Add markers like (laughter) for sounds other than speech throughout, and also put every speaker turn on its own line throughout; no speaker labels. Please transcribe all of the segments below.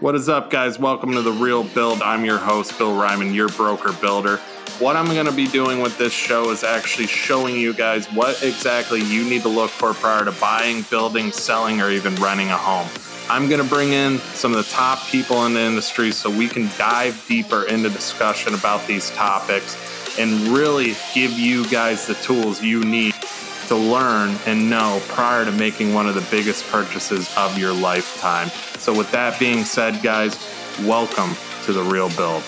What is up, guys? Welcome to The Real Build. I'm your host, Bill Ryman, your broker builder. What I'm going to be doing with this show is actually showing you guys what exactly you need to look for prior to buying, building, selling, or even renting a home. I'm going to bring in some of the top people in the industry so we can dive deeper into discussion about these topics and really give you guys the tools you need to learn and know prior to making one of the biggest purchases of your lifetime. So, with that being said, guys, welcome to the real build.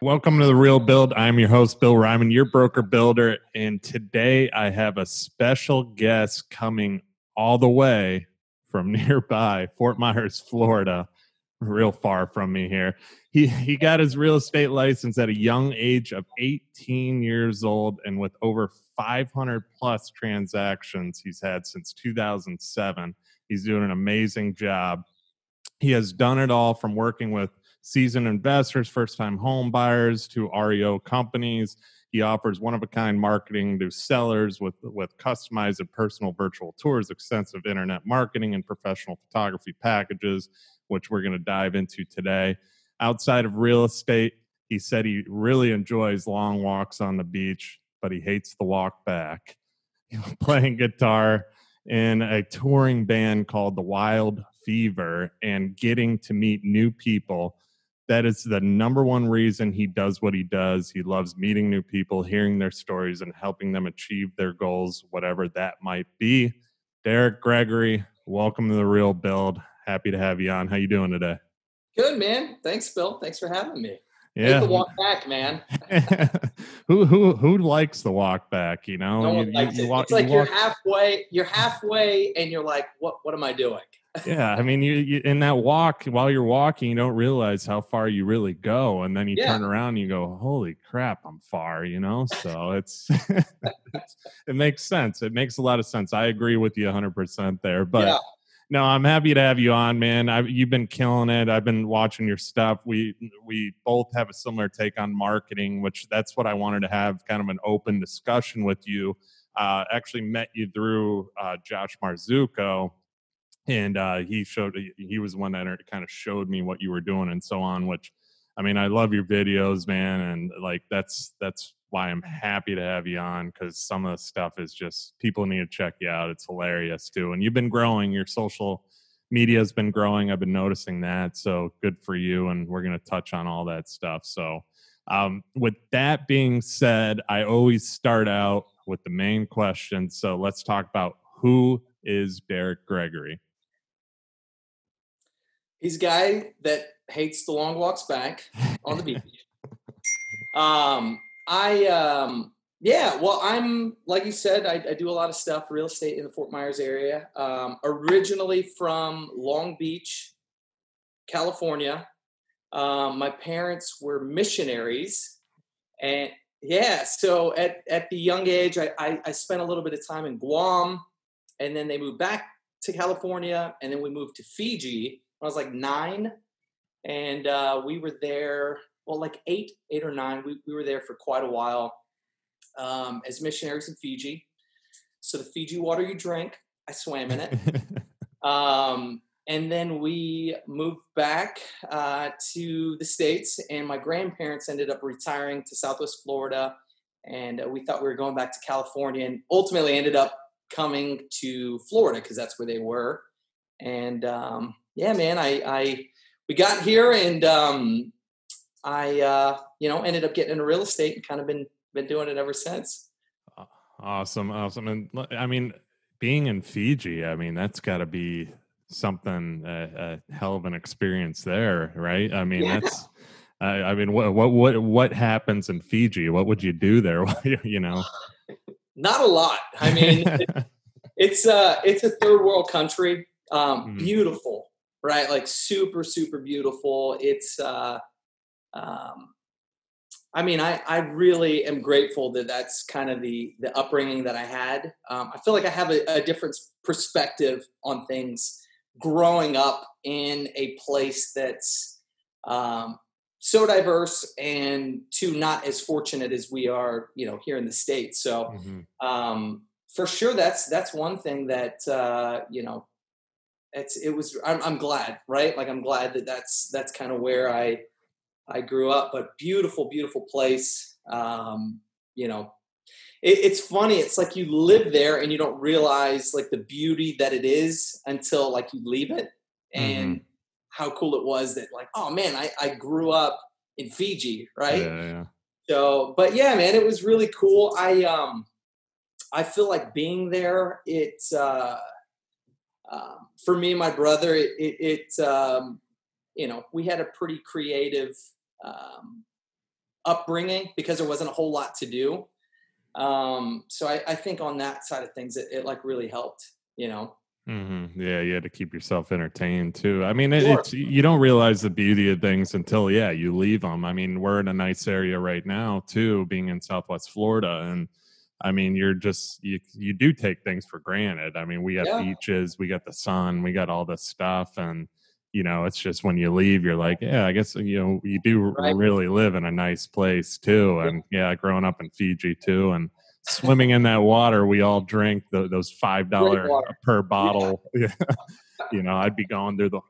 Welcome to the Real Build. I'm your host, Bill Ryman, your broker builder. And today I have a special guest coming all the way from (laughs) nearby Fort Myers, Florida, real far from me here. He he got his real estate license at a young age of 18 years old and with over 500 plus transactions he's had since 2007 he's doing an amazing job. He has done it all from working with seasoned investors first time home buyers to reo companies. He offers one of a kind marketing to sellers with with customized and personal virtual tours extensive internet marketing and professional photography packages which we're going to dive into today outside of real estate, he said he really enjoys long walks on the beach, but he hates the walk back. (laughs) Playing guitar in a touring band called the Wild Fever and getting to meet new people. That is the number one reason he does what he does. He loves meeting new people, hearing their stories, and helping them achieve their goals, whatever that might be. Derrick Gregory, welcome to the Real Build. Happy to have you on. How you doing today?
Good man. Thanks, Bill. Thanks for having me. Yeah. the walk back, man. (laughs)
who who who likes the walk back? You know,
no you, you, you walk, it's like you are halfway. You're halfway, and you're like, "What? What am I doing?" (laughs)
yeah, I mean, you, you, in that walk while you're walking, you don't realize how far you really go, and then you yeah. turn around and you go, "Holy crap, I'm far!" You know, so it's, it's (laughs) it makes sense. It makes a lot of sense. I agree with you 100 percent there, but. Yeah no, I'm happy to have you on, man. I, you've been killing it. I've been watching your stuff. We we both have a similar take on marketing, which that's what I wanted to have kind of an open discussion with you. Uh, actually met you through uh, Josh Marzuko, and uh, he showed he was one that kind of showed me what you were doing and so on. Which, I mean, I love your videos, man, and like that's that's why I'm happy to have you on because some of the stuff is just people need to check you out. It's hilarious too. And you've been growing, your social media has been growing. I've been noticing that. So good for you. And we're going to touch on all that stuff. So, um, with that being said, I always start out with the main question. So let's talk about who is Derrick Gregory?
He's a guy that hates the long walks back on the beach. (laughs) Um, I um yeah, well, I'm like you said, I, I, do a lot of stuff real estate in the Fort Myers area. Um, originally from Long Beach, California. Um, my parents were missionaries, and yeah, so at at the young age, I, I, I spent a little bit of time in Guam, and then they moved back to California, and then we moved to Fiji. I was like nine, and uh, we were there well, like eight, eight or nine. We, we were there for quite a while um, as missionaries in Fiji. So the Fiji water you drink, I swam in it. (laughs) um, and then we moved back uh, to the States, and my grandparents ended up retiring to Southwest Florida. And uh, we thought we were going back to California, and ultimately ended up coming to Florida because that's where they were. And um, yeah, man, I, I we got here, and um, I, uh, you know, ended up getting into real estate and kind of been been doing it ever since.
Awesome, awesome, and I mean, being in Fiji, I mean, that's got to be something a, a, hell of an experience there, right? I mean, yeah. that's. I, I mean, what what what what happens in Fiji? What would you do there? (laughs) you know, (laughs)
not a lot. I mean, (laughs) it's uh it's a third world country. Um, mm. Beautiful, right? Like super super beautiful. It's uh um, I mean, I, I really am grateful that that's kind of the the upbringing that I had. Um, I feel like I have a, a, different perspective on things growing up in a place that's um, so diverse and to not as fortunate as we are, you know, here in the states. So, mm-hmm. um, for sure, that's that's one thing that uh, you know it's it was I'm, I'm glad right like i'm glad that that's that's kind of where i i grew up but beautiful beautiful place um you know it, it's funny it's like you live there and you don't realize like the beauty that it is until like you leave it and mm-hmm. how cool it was that like oh man i i grew up in fiji right
yeah, yeah.
so but yeah man it was really cool i um i feel like being there it's uh um, for me and my brother, it, it, it um, you know, we had a pretty creative um, upbringing because there wasn't a whole lot to do. Um, so I, I, think on that side of things, it, it like really helped, you know.
Mm-hmm. Yeah, you had to keep yourself entertained too. I mean, it, sure. it's you don't realize the beauty of things until yeah, you leave them. I mean, we're in a nice area right now too, being in Southwest Florida, and I mean, you're just you you do take things for granted. I mean, we got yeah. beaches, we got the sun, we got all this stuff, and you know, it's just when you leave, you're like, yeah, I guess you know, you do right. really live in a nice place too. And yeah, growing up in Fiji too, and swimming in that water, we all drink the, those five dollar per bottle. (laughs) Yeah. you know, I'd be going through the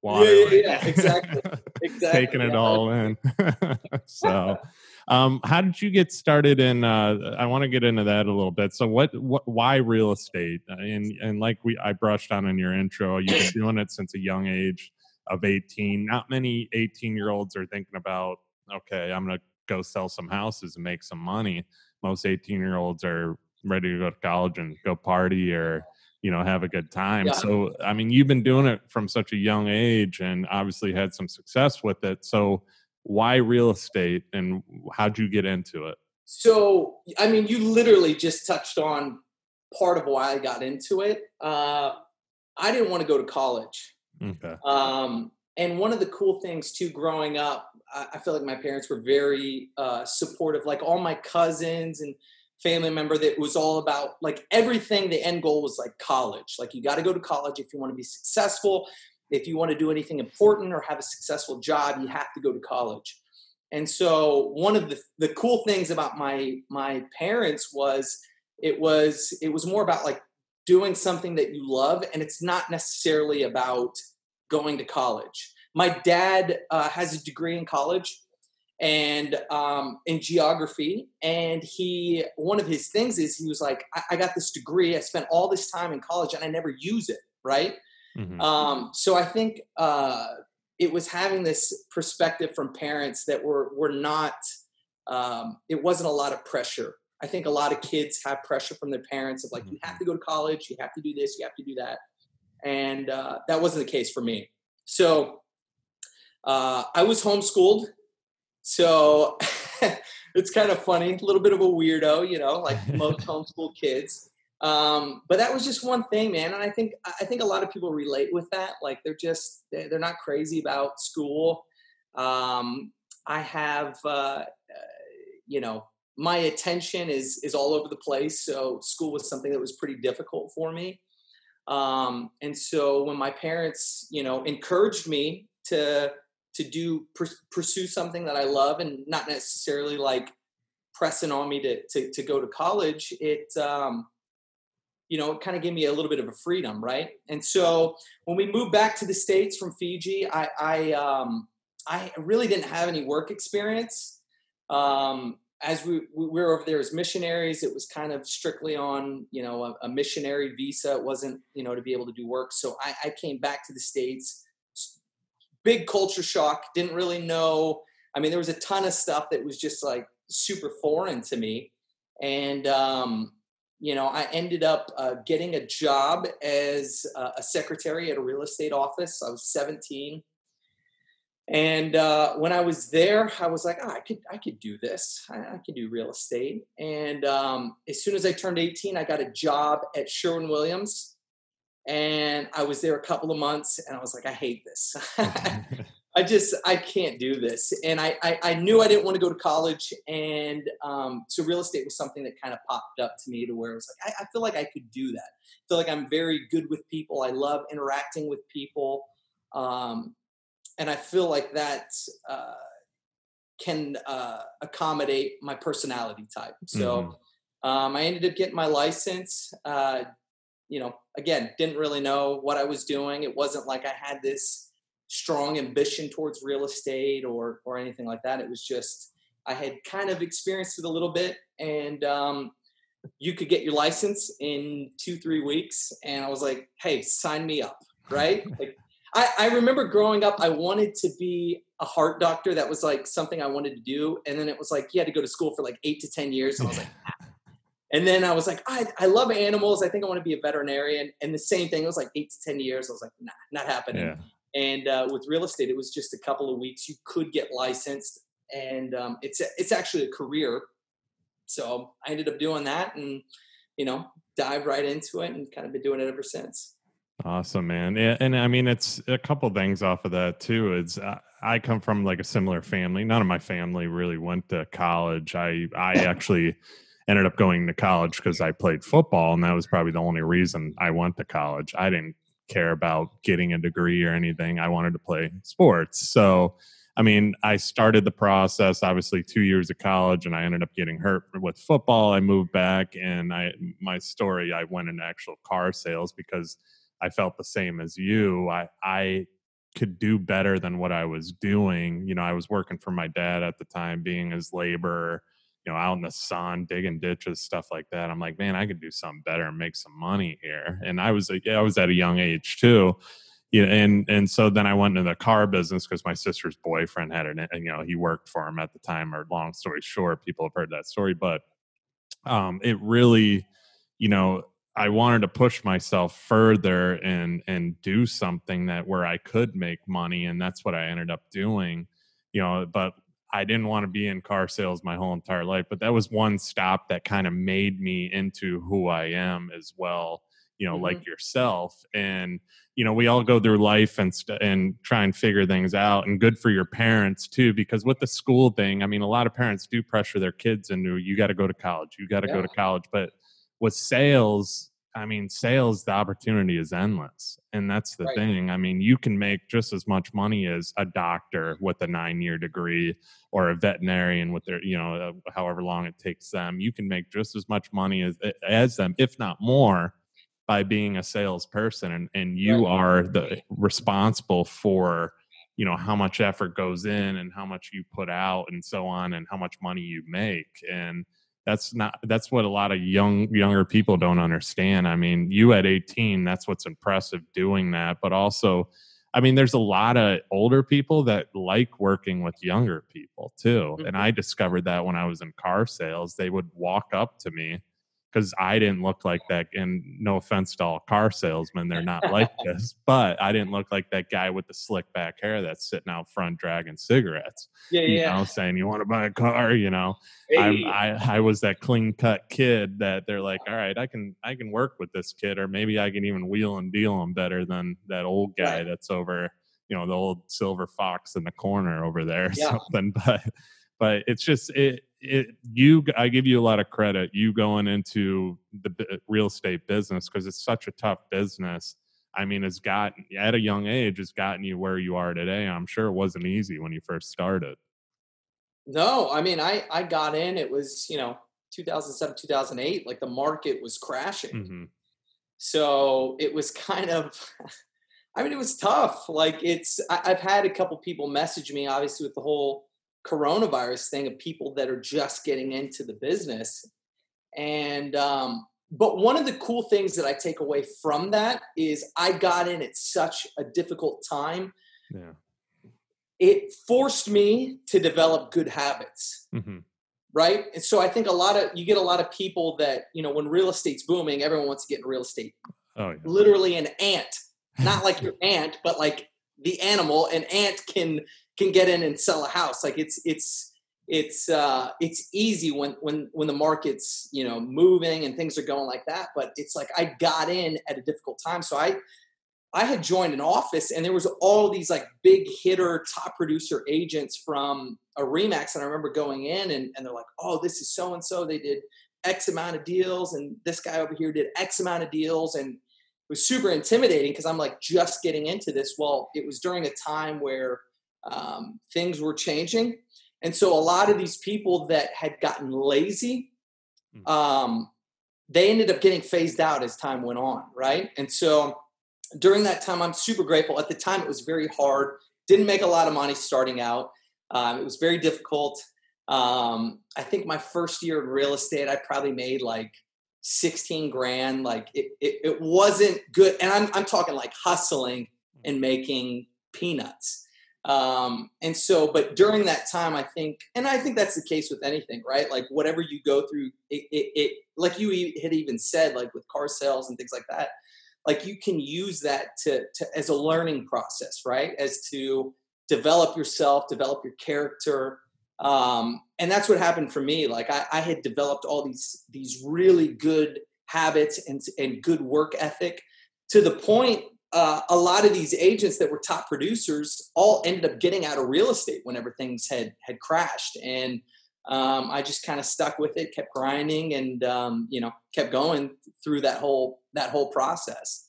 water,
yeah, yeah, yeah. exactly, (laughs) exactly,
taking it all in. (laughs) so. Um, how did you get started in? Uh, I want to get into that a little bit. So, what, what, why real estate? Uh, and and like we, I brushed on in your intro, you've been (clears throat) doing it since a young age of 18. Not many 18 year olds are thinking about, okay, I'm going to go sell some houses and make some money. Most 18 year olds are ready to go to college and go party or you know have a good time yeah. so i mean you've been doing it from such a young age and obviously had some success with it so why real estate and how'd you get into it?
So, I mean, you literally just touched on part of why I got into it. Uh, I didn't want to go to college.
Okay.
Um, and one of the cool things too, growing up, I, I feel like my parents were very uh, supportive. Like all my cousins and family member, that was all about like everything. The end goal was like college. Like you got to go to college if you want to be successful if you want to do anything important or have a successful job, you have to go to college. And so one of the, the cool things about my my parents was it was it was more about like doing something that you love and it's not necessarily about going to college. My dad uh, has a degree in college and um, in geography and he one of his things is he was like I, I got this degree i spent all this time in college and i never use it right Mm-hmm. Um, so I think uh, it was having this perspective from parents that were were not. Um, it wasn't a lot of pressure. I think a lot of kids have pressure from their parents of like, mm-hmm. you have mm-hmm. to go to college, you have to do this, you have to do that, and uh, that wasn't the case for me. So uh, I was homeschooled. So (laughs) it's kind of funny, a little bit of a weirdo, you know, like most homeschool kids. Um, but that was just one thing, man. And I think I think a lot of people relate with that. Like they're just they're not crazy about school. Um, I have uh, uh, you know my attention is is all over the place. So school was something that was pretty difficult for me. Um, and so when my parents, you know, encouraged me to to do pursue something that I love and not necessarily like pressing on me to to, to go to college, it um, you know, it kind of gave me a little bit of a freedom, right? And so when we moved back to the states from Fiji, I I, um, I really didn't have any work experience. Um, as we, we were over there as missionaries, it was kind of strictly on you know a, a missionary visa. It wasn't you know to be able to do work. So I, I came back to the states. Big culture shock. Didn't really know. I mean, there was a ton of stuff that was just like super foreign to me, and um, you know, I ended up uh, getting a job as a secretary at a real estate office. I was 17. And uh, when I was there, I was like, oh, I could, I could do this. I, I could do real estate. And um, as soon as I turned 18, I got a job at Sherwin Williams, and I was there a couple of months. And I was like, I hate this. (laughs) (laughs) I just I can't do this, and I, I, I knew I didn't want to go to college, and um, so real estate was something that kind of popped up to me to where it was like I, I, feel like I could do that. I feel like I'm very good with people. I love interacting with people, um, and I feel like that uh, can uh, accommodate my personality type. So mm-hmm. um, I ended up getting my license. Uh, you know, again, didn't really know what I was doing. It wasn't like I had this strong ambition towards real estate or or anything like that. It was just I had kind of experienced it a little bit, and um, you could get your license in two three weeks, and I was like, hey, sign me up, right? (laughs) like I, I remember growing up, I wanted to be a heart doctor. That was like something I wanted to do, and then it was like you had to go to school for like eight to ten years, and I was like. (laughs) And then I was like, I, I love animals. I think I want to be a veterinarian. And the same thing, it was like eight to 10 years. I was like, nah, not happening. Yeah. And uh, with real estate, it was just a couple of weeks. You could get licensed, and um, it's it's actually a career. So I ended up doing that, and you know, dive right into it, and kind of been doing it ever since.
Awesome, man. Yeah, and I mean, it's a couple things off of that too. It's uh, I come from like a similar family. None of my family really went to college. I I (laughs) actually ended up going to college because I played football, and that was probably the only reason I went to college. I didn't care about getting a degree or anything. I wanted to play sports. So, I mean, I started the process obviously 2 years of college and I ended up getting hurt with football. I moved back and I my story I went into actual car sales because I felt the same as you. I I could do better than what I was doing. You know, I was working for my dad at the time being his laborer you know, out in the sun, digging ditches, stuff like that. I'm like, man, I could do something better and make some money here. And I was, yeah, I was at a young age too. You know, and and so then I went into the car business because my sister's boyfriend had an, you know, he worked for him at the time. Or long story short, people have heard that story, but um, it really, you know, I wanted to push myself further and and do something that where I could make money, and that's what I ended up doing. You know, but I didn't want to be in car sales my whole entire life, but that was one stop that kind of made me into who I am as well. You know, mm-hmm. like yourself, and you know, we all go through life and st- and try and figure things out. And good for your parents too, because with the school thing, I mean, a lot of parents do pressure their kids into you got to go to college, you got to yeah. go to college. But with sales, I mean, sales, the opportunity is endless. And that's the right. thing. I mean, you can make just as much money as a doctor with a nine year degree or a veterinarian with their, you know, uh, however long it takes them. You can make just as much money as, as them, if not more, by being a salesperson. And, and you right. are the responsible for, you know, how much effort goes in and how much you put out and so on and how much money you make. And, that's not that's what a lot of young younger people don't understand i mean you at 18 that's what's impressive doing that but also i mean there's a lot of older people that like working with younger people too mm-hmm. and i discovered that when i was in car sales they would walk up to me because I didn't look like that. And no offense to all car salesmen, they're not like (laughs) this, but I didn't look like that guy with the slick back hair that's sitting out front dragging cigarettes.
Yeah,
you
yeah.
Know, saying you want to buy a car, you know. Hey. I I was that clean cut kid that they're like, all right, I can I can work with this kid, or maybe I can even wheel and deal him better than that old guy right. that's over, you know, the old silver fox in the corner over there or yeah. something. (laughs) But but it's just it it, you i give you a lot of credit you going into the real estate business because it's such a tough business. I mean it's gotten at a young age it's gotten you where you are today i'm sure it wasn't easy when you first started.
No i mean i i got in it was you know 2007 2008 like the market was crashing. Mm-hmm. so it was kind of (laughs) i mean it was tough like it's I, i've had a couple people message me obviously with the whole coronavirus thing of people that are just getting into the business. And, um, but one of the cool things that I take away from that is I got in at such a difficult time. Yeah. It forced me to develop good habits. Mm-hmm. Right. And so I think a lot of, you get a lot of people that, you know, when real estate's booming, everyone wants to get in real estate. Oh, yeah. Literally an ant, not like (laughs) your aunt, but like the animal. An ant can can get in and sell a house. Like it's it's it's uh it's easy when when when the market's you know moving and things are going like that but it's like i got in at a difficult time. So i i had joined an office and there was all these like big hitter top producer agents from a remax and i remember going in and, and they're like oh this is so and so they did x amount of deals and this guy over here did x amount of deals. And it was super intimidating because i'm like just getting into this. Well it was during a time where um, things were changing. And so a lot of these people that had gotten lazy, hmm. um, they ended up getting phased out as time went on, right? And so during that time, I'm super grateful. At the time, it was very hard. Didn't make a lot of money starting out. Um, it was very difficult. Um, I think my first year in real estate, I probably made like 16 grand. Like it, it, it wasn't good. And I'm, I'm talking like hustling and making peanuts. Um, and so, but during that time, I think, and I think that's the case with anything, right? Like whatever you go through, it, it, it like you had even said, like with car sales and things like that, like you can use that to, to as a learning process, right? As to develop yourself, develop your character. Um, and that's what happened for me. Like I, I had developed all these, these really good habits and, and good work ethic to the point uh, a lot of these agents that were top producers all ended up getting out of real estate whenever things had had crashed. And um, i just kind of stuck with it kept grinding and um, you know kept going through that whole that whole process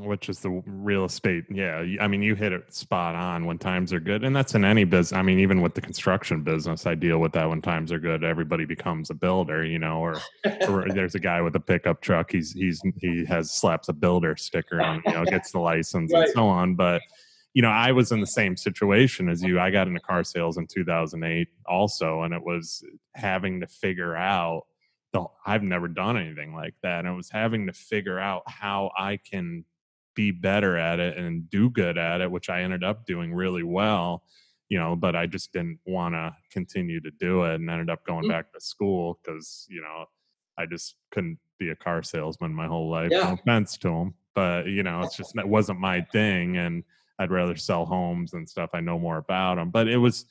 which is the real estate. Yeah, I mean, you hit it spot on when times are good, and that's in any business. I mean, even with the construction business, I deal with that when times are good. Everybody becomes a builder, you know, or, (laughs) or there's a guy with a pickup truck. He's he's he has slaps a builder sticker on, you know, gets the license right. and so on. But you know, I was in the same situation as you. I got into car sales in 2008 also, and it was having to figure out. I've never done anything like that. And I was having to figure out how I can be better at it and do good at it, which I ended up doing really well, you know, but I just didn't want to continue to do it and ended up going mm-hmm. back to school because, you know, I just couldn't be a car salesman my whole life. Yeah. No offense to them, but you know, it's (laughs) just, that wasn't my thing. And I'd rather sell homes and stuff. I know more about them, but it was,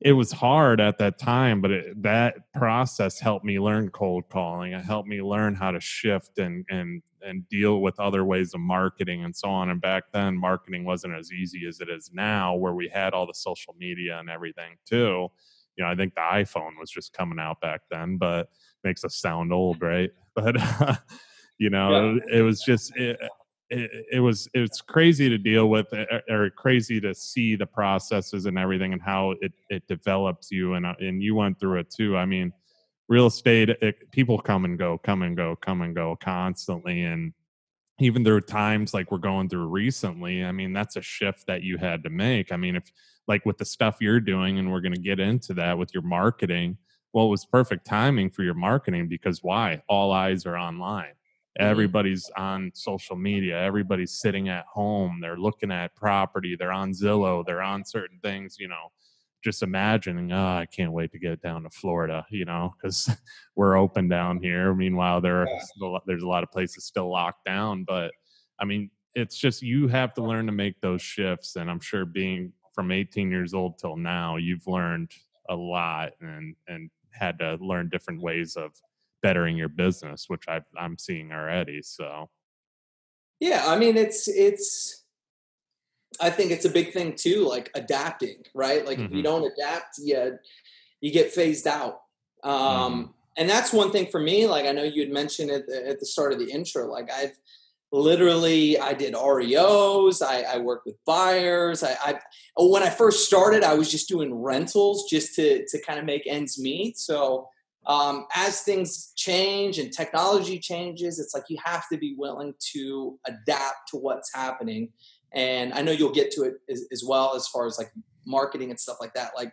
it was hard at that time, but it, that process helped me learn cold calling. It helped me learn how to shift and and and deal with other ways of marketing and so on. And back then, marketing wasn't as easy as it is now, where we had all the social media and everything too. You know, I think the iPhone was just coming out back then, but makes us sound old, right? (laughs) But uh, you know, yeah. it, it was just it, it, was it's crazy to deal with eh, eh, or crazy to see the processes and everything and how it, it develops you and uh, and you went through it too. I mean real estate it, people come and go come and go come and go constantly. And even through times like we're going through recently i mean that's a shift that you had to make. I mean if like with the stuff you're doing and we're going to get into that with your marketing well it was perfect timing for your marketing because why? All eyes are online. Mm-hmm. Everybody's on social media. Everybody's sitting at home. They're looking at property. They're on Zillow. They're on certain things, you know. Just imagining, oh, I can't wait to get down to Florida, you know, because (laughs) we're open down here. Meanwhile, there yeah. still, there's a lot of places still locked down. But I mean, it's just you have to learn to make those shifts. And I'm sure being from 18 years old till now, you've learned a lot and and had to learn different ways of bettering your business, which I, I'm seeing already. So,
yeah, I mean, it's it's. I think it's a big thing too, like adapting, right? Like mm-hmm. if you mm-hmm. don't adapt, you you get phased out. Um, mm-hmm. And that's one thing for me. Like I know you had mentioned at the, at the start of the intro. Like I've literally I did REOs. I, I worked with buyers. I, I when I first started, I was just doing rentals just to to kind of make ends meet. So um, as things change and technology changes, it's like you have to be willing to adapt to what's happening. And I know you'll get to it as, as well as far as like marketing and stuff like that. Like,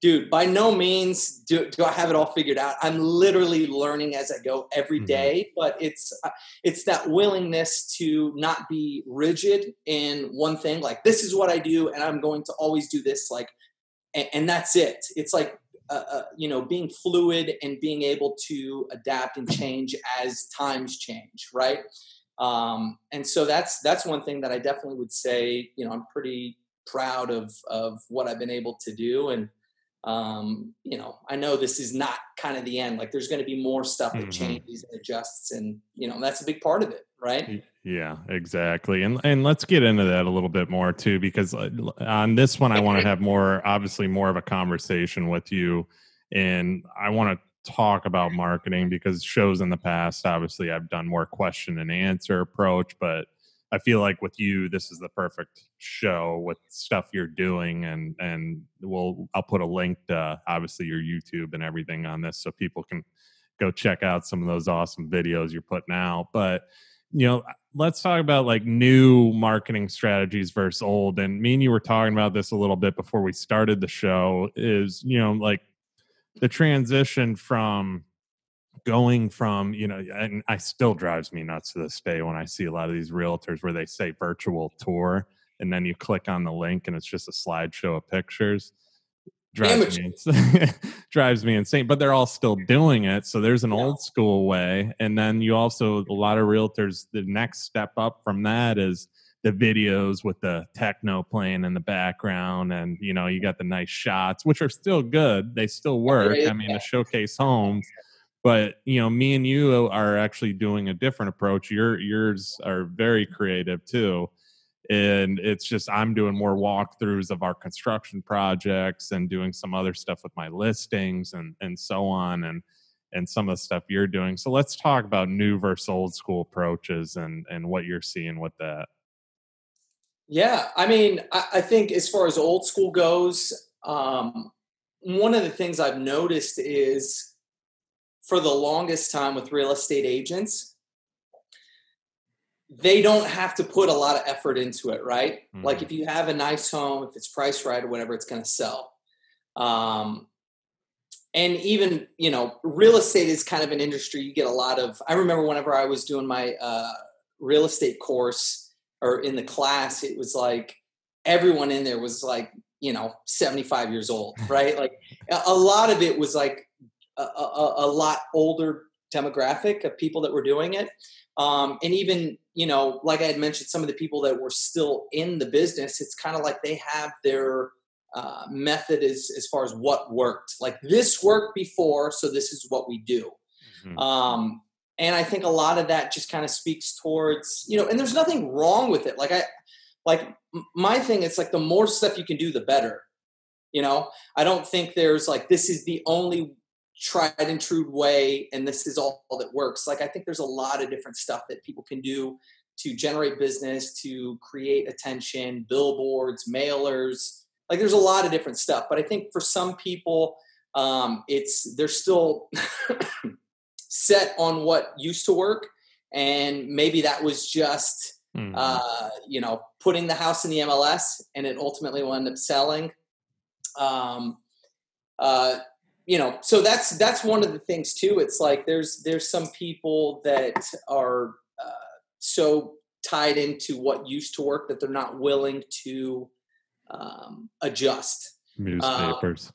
dude, by no means do, do I have it all figured out. I'm literally learning as I go every mm-hmm. mm-hmm. but it's uh, it's that willingness to not be rigid in one thing. Like, this is what I do, and I'm going to always do this. Like, and, and that's it. It's like uh, uh, you know being fluid and being able to adapt and change as times change right? Um, and so that's that's one thing that i definitely would say you know i'm pretty proud of of what i've been able to do. And um, you know i know this is not kind of the end. Like there's going to be more stuff that mm-hmm. changes and adjusts and you know that's a big part of it right
yeah exactly and and let's get into that a little bit more too because uh, on this one i want to (laughs) have more obviously more of a conversation with you and i want to talk about marketing because shows in the past obviously i've done more question and answer approach but i feel like with you this is the perfect show with stuff you're doing and and we'll i'll put a link to obviously your youtube and everything on this so people can go check out some of those awesome videos you're putting out. But you know, let's talk about like new marketing strategies versus old. And me and you were talking about this a little bit before we started the show. Is you know like the transition from going from you know and i still drives me nuts to this day when i see a lot of these realtors where they say virtual tour and then you click on the link and it's just a slideshow of pictures drives me, (laughs) drives me insane but they're all still doing it so there's an yeah. old school way and then you also a lot of realtors the next step up from that is the videos with the techno playing in the background and you know you got the nice shots which are still good they still oh, work i mean to showcase homes but you know me and you are actually doing a different approach your yours are very creative too and it's just i'm doing more walkthroughs of our construction projects and doing some other stuff with my listings and and so on and and some of the stuff you're doing. So let's talk about new versus old school approaches and and what you're seeing with that.
Yeah i mean i, I think as far as old school goes um, one of the things i've noticed is for the longest time with real estate agents they don't have to put a lot of effort into it, right? Mm-hmm. Like if you have a nice home, if it's priced right or whatever, it's going to sell. Um, and even you know, real estate is kind of an industry. You get a lot of. I remember whenever I was doing my uh, real estate course or in the class, it was like everyone in there was like you know 75 years old, (laughs) right? like a lot of it was like a, a, a lot older demographic of people that were doing it. Um, and even you know, like I had mentioned, some of the people that were still in the business, it's kind of like they have their uh, method as as far as what worked. Like this worked before, so this is what we do. Mm-hmm. Um, and I think a lot of that just kind of speaks towards you know, and there's nothing wrong with it. Like I, like my thing, it's like the more stuff you can do, the better. You know, I don't think there's like this is the only tried and true way and this is all that works. Like i think there's a lot of different stuff that people can do to generate business to create attention billboards mailers. Like there's a lot of different stuff but i think for some people um, it's they're still (coughs) set on what used to work and maybe that was just mm. uh, you know putting the house in the mls and it ultimately will end up selling. Um, uh, you know so that's that's one of the things too. It's like there's there's some people that are uh, so tied into what used to work that they're not willing to um, adjust.
Newspapers.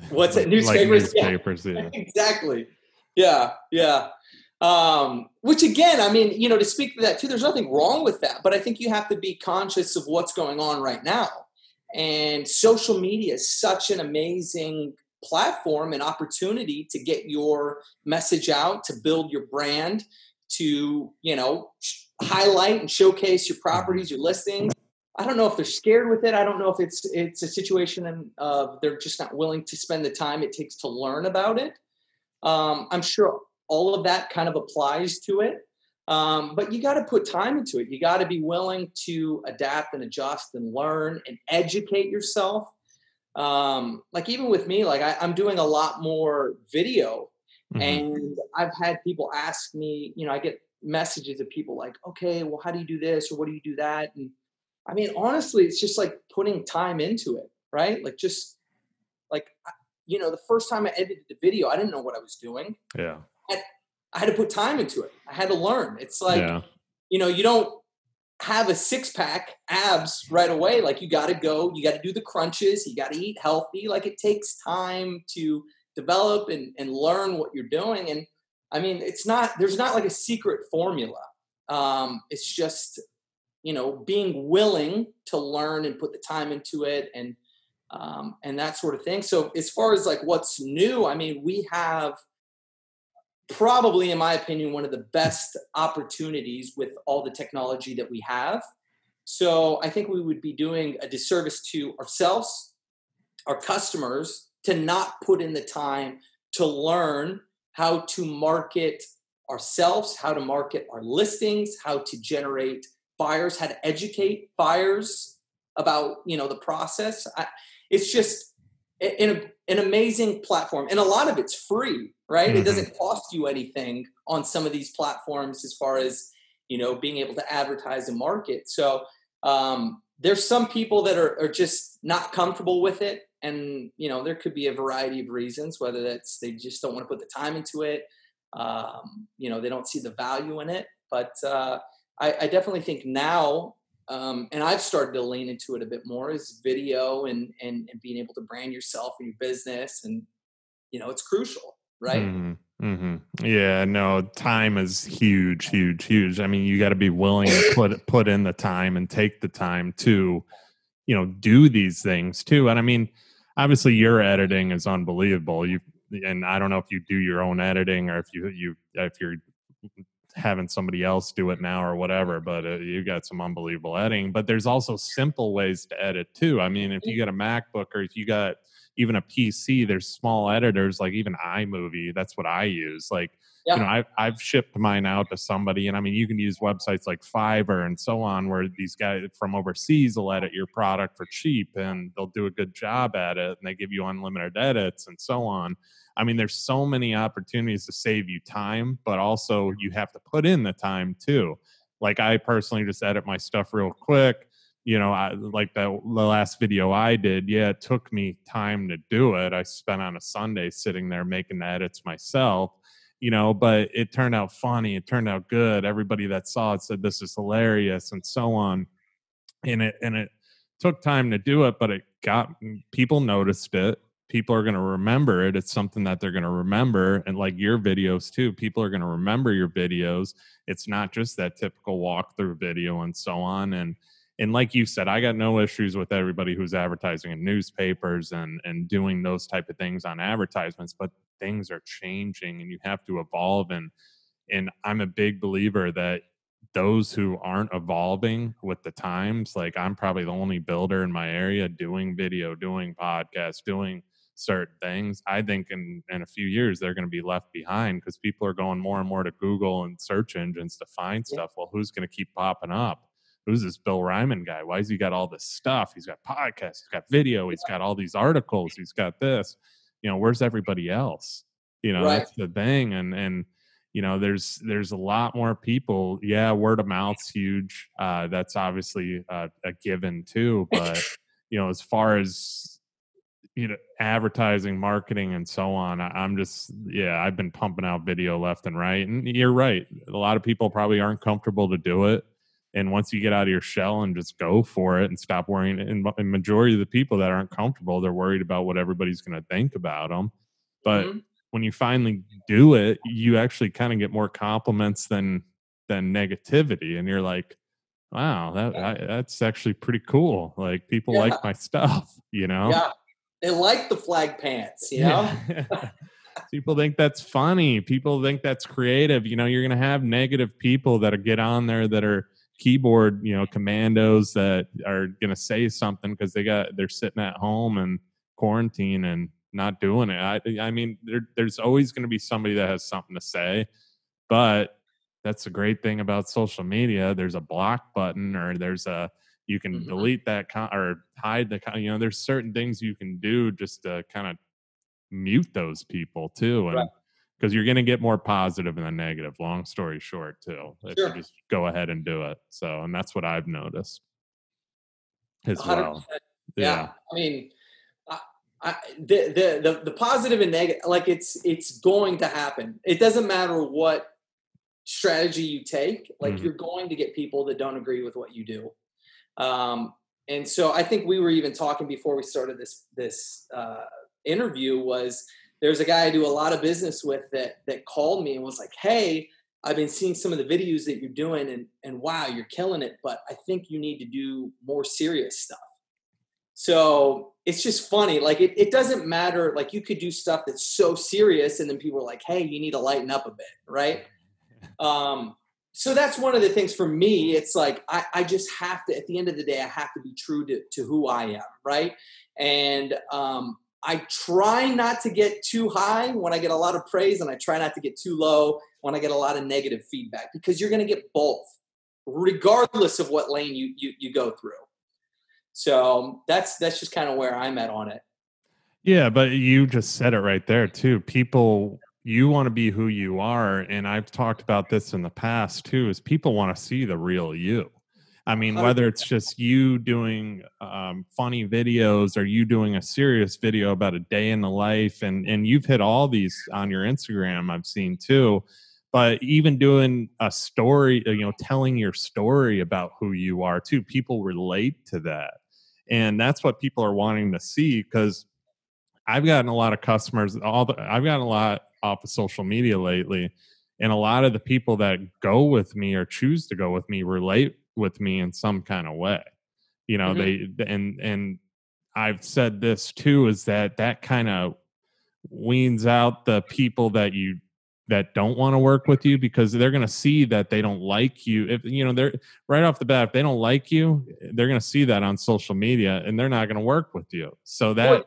Um, what's it newspapers (laughs)
like newspapers? Yeah.
yeah. (laughs) exactly. Yeah yeah. Um, which again i mean you know to speak to that too there's nothing wrong with that but i think you have to be conscious of what's going on right now. And social media is such an amazing platform and opportunity to get your message out, to build your brand, to, you know, highlight and showcase your properties, your listings. I don't know if they're scared with it. I don't know if it's it's a situation of they're just not willing to spend the time it takes to learn about it. Um, I'm sure all of that kind of applies to it. Um, but you got to put time into it. You got to be willing to adapt and adjust and learn and educate yourself um, like even with me, like I, am doing a lot more video, mm-hmm. and I've had people ask me, you know, I get messages of people like, okay, well, how do you do this or what do you do that? And I mean, honestly, it's just like putting time into it, right? Like just like you know, the first time I edited the video, I didn't know what I was doing.
Yeah,
I had, I had to put time into it. I had to learn. It's like yeah. you know, you don't have a six pack abs right away. Like you got to go, you got to do the crunches, you got to eat healthy. Like it takes time to develop and, and learn what you're doing. And I mean, it's not, there's not like a secret formula. Um, it's just, you know, being willing to learn and put the time into it and, um, and that sort of thing. So as far as like what's new, I mean, we have probably, in my opinion, one of the best opportunities with all the technology that we have. So I think we would be doing a disservice to ourselves, our customers, to not put in the time to learn how to market ourselves, how to market our listings, how to generate buyers, how to educate buyers about you know the process. I, it's just an, an amazing platform, and a lot of it's free right? Mm-hmm. It doesn't cost you anything on some of these platforms as far as you know being able to advertise and market. So um, there's some people that are, are just not comfortable with it, and you know there could be a variety of reasons. Whether that's they just don't want to put the time into it, um, you know, they don't see the value in it. But uh, I, I definitely think now um, and I've started to lean into it a bit more is video and, and and being able to brand yourself and your business and you know it's crucial right?
Mm-hmm. Mm-hmm. yeah no time is huge huge huge. I mean you got to be willing to put put in the time and take the time to you know do these things too. And i mean obviously your editing is unbelievable. You and i don't know if you do your own editing or if you you if you're having somebody else do it now or whatever but uh, you got some unbelievable editing. But there's also simple ways to edit too. I mean if you got a macbook or if you got even a pc there's small editors like even imovie that's what i use like yeah. you know I've, I've shipped mine out to somebody and i mean you can use websites like fiverr and so on where these guys from overseas will edit your product for cheap and they'll do a good job at it and they give you unlimited edits and so on I mean, there's so many opportunities to save you time, but also you have to put in the time too. Like I personally just edit my stuff real quick. You know, I like the, last video I did. Yeah, it took me time to do it. I spent on a Sunday sitting there making the edits myself. You know, but it turned out funny. It turned out good. Everybody that saw it said this is hilarious and so on. And it and it took time to do it, but it got people noticed it people are going to remember it it's something that they're going to remember and like your videos too people are going to remember your videos it's not just that typical walkthrough video and so on and and like you said i got no issues with everybody who's advertising in newspapers and and doing those type of things on advertisements but things are changing and you have to evolve and and i'm a big believer that those who aren't evolving with the times like i'm probably the only builder in my area doing video doing podcasts doing certain things, I think in, in a few years they're going to be left behind because people are going more and more to Google and search engines to find stuff. Well, who's going to keep popping up? Who's this Bill Ryman guy? Why has he got all this stuff? He's got podcasts, he's got video, he's got all these articles, he's got this. You know, where's everybody else? You know, right. that's the thing. And and you know, there's there's a lot more people. Yeah, word of mouth's huge. Uh, that's obviously uh, a given too. But (laughs) you know, as far as you know advertising marketing and so on I, am just yeah i've been pumping out video left and right and you're right a lot of people probably aren't comfortable to do it and once you get out of your shell and just go for it and stop worrying and, and majority of the people that aren't comfortable they're worried about what everybody's going to think about them but mm-hmm. when you finally do it you actually kind of get more compliments than than negativity and you're like wow that I, that's actually pretty cool like people yeah. like my stuff (laughs) you know
yeah they like the flag pants, you know? Yeah. (laughs)
people think that's funny. People think that's creative. You know, you're going to have negative people that get on there that are keyboard, you know, commandos that are going to say something because they got they're sitting at home and quarantine and not doing it. I, I mean, there, there's always going to be somebody that has something to say, but that's the great thing about social media. There's a block button or there's a you can mm-hmm. delete that con- or hide the con- you know there's certain things you can do just to kind of mute those people too and because you're going to get more positive than negative long story short too if sure. you just go ahead and do it so and that's what i've noticed as 100%. well
yeah. yeah. i mean I, I, the, the the the positive and negative like it's it's going to happen it doesn't matter what strategy you take like mm-hmm. you're going to get people that don't agree with what you do um, and so I think we were even talking before we started this this uh, interview was there's a guy I do a lot of business with that that called me and was like, "Hey, I've been seeing some of the videos that you're doing and and wow, you're killing it, but I think you need to do more serious stuff." So it's just funny. Like it, it doesn't matter. Like you could do stuff that's so serious, and then people are like, "Hey, you need to lighten up a bit," right? (laughs) Um, so that's one of the things for me it's like I, I, just have to at the end of the day i have to be true to, to who i am right and um, i try not to get too high when i get a lot of praise and i try not to get too low when i get a lot of negative feedback because you're going to get both regardless of what lane you, you you go through. So that's that's just kind of where i'm at on it.
Yeah but you just said it right there too. People you want to be who you are and i've talked about this in the past too is people want to see the real you i mean whether it's just you doing um, funny videos or you doing a serious video about a day in the life and and you've hit all these on your instagram i've seen too but even doing a story you know telling your story about who you are too people relate to that and that's what people are wanting to see because I've gotten a lot of customers. All the, I've gotten a lot off of social media lately, and a lot of the people that go with me or choose to go with me relate with me in some kind of way. You know, mm-hmm. they and and I've said this too is that that kind of weans out the people that you that don't want to work with you because they're going to see that they don't like you if you know they're right off the bat if they don't like you they're going to see that on social media and they're not going to work with you so that well,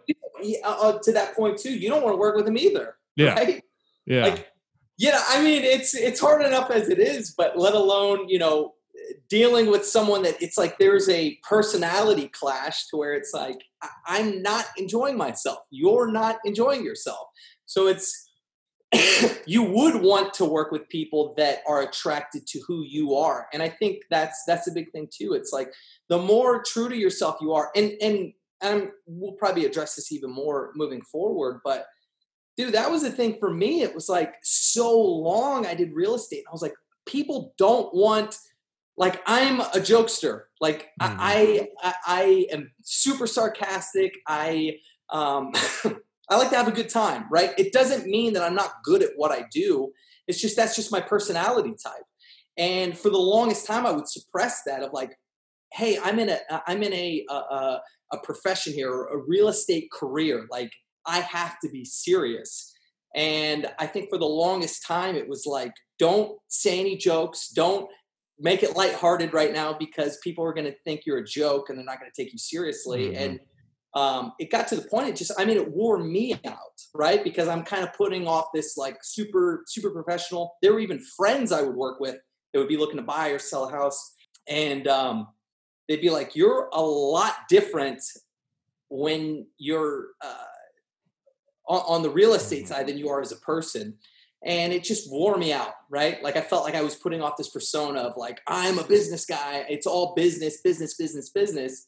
uh, uh, to that point too you don't want to work with them either
yeah
right?
yeah
like yeah i mean it's it's hard enough as it is but let alone you know dealing with someone that it's like there's a personality clash to where it's like i'm not enjoying myself. You're not enjoying yourself. So it's (coughs) you would want to work with people that are attracted to who you are. And i think that's that's a big thing too. It's like the more true to yourself you are and and and we'll probably address this even more moving forward but dude that was the thing for me. It was like so long i did real estate And i was like people don't want like i'm a jokester like mm-hmm. I, I i am super sarcastic i um (laughs) I like to have a good time, right? It doesn't mean that I'm not good at what I do. It's just that's just my personality type. And for the longest time, I would suppress that of like, hey, I'm in a I'm in a a, a profession here, a real estate career. Like I have to be serious. And I think for the longest time, it was like, don't say any jokes, don't make it lighthearted right now because people are going to think you're a joke and they're not going to take you seriously. Mm-hmm. And um, it got to the point it just i mean it wore me out right because i'm kind of putting off this like super super professional there were even friends i would work with that would be looking to buy or sell a house and um, they'd be like you're a lot different when you're uh, on, on the real estate mm-hmm. side than you are as a person and it just wore me out right like i felt like i was putting off this persona of like i'm a business guy it's all business business business business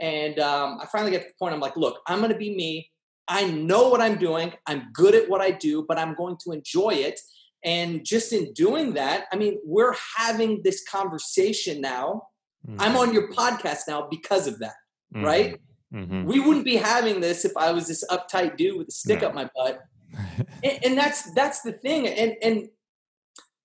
and um, I finally get to the point I'm like, look, I'm going to be me. I know what I'm doing. I'm good at what I do, but I'm going to enjoy it. And just in doing that, I mean, we're having this conversation now. Mm-hmm. I'm on your podcast now because of that, mm-hmm. right? Mm-hmm. We wouldn't be having this if I was this uptight dude with a stick no. up my butt. And, and that's that's the thing. And and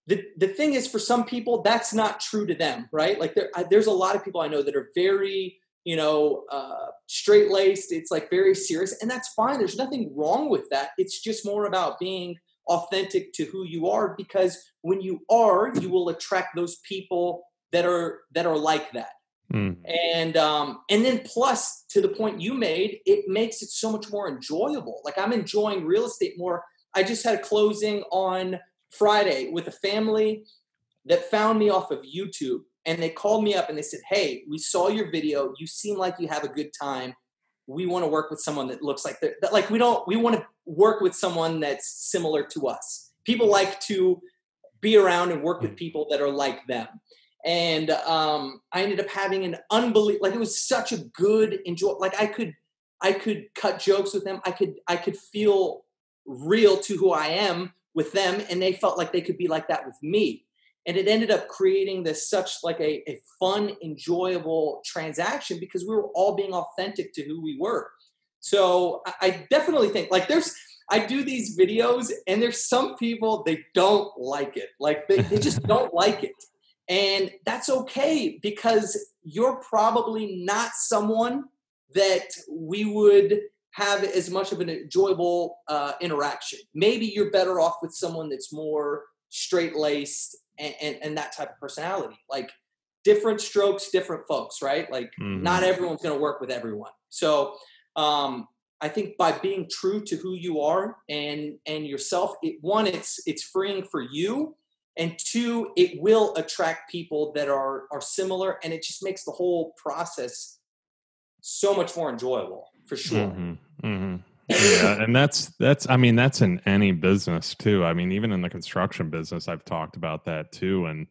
the the thing is, for some people, that's not true to them, right? Like there, there's a lot of people I know that are very you know, uh, straight laced. It's like very serious, and that's fine. There's nothing wrong with that. It's just more about being authentic to who you are because when you are, you will attract those people that are that are like that. Mm. And um, and then plus to the point you made, it makes it so much more enjoyable. Like I'm enjoying real estate more. I just had a closing on Friday with a family that found me off of YouTube and they called me up and they said, "Hey, we saw your video. You seem like you have a good time. We want to work with someone that looks like that. Like we don't. We want to work with someone that's similar to us. People like to be around and work with people that are like them." And um, I ended up having an unbelievable. Like it was such a good enjoy. Like I could, I could cut jokes with them. I could, I could feel real to who I am with them, and they felt like they could be like that with me and it ended up creating this such like a, a fun enjoyable transaction because we were all being authentic to who we were so I, I definitely think like there's I do these videos and there's some people they don't like it. Like they, they just (laughs) don't like it. And that's okay because you're probably not someone that we would have as much of an enjoyable uh, interaction. Maybe you're better off with someone that's more straight laced and, and, and that type of personality. Like different strokes, different folks, right? Like mm-hmm. not everyone's going to work with everyone. So um, I think by being true to who you are and and yourself, it, one, it's it's freeing for you, and two, it will attract people that are are similar, and it just makes the whole process so much more enjoyable for sure.
Mm-hmm. Mm-hmm. yeah, and that's that's I mean that's in any business too. I mean even in the construction business I've talked about that too and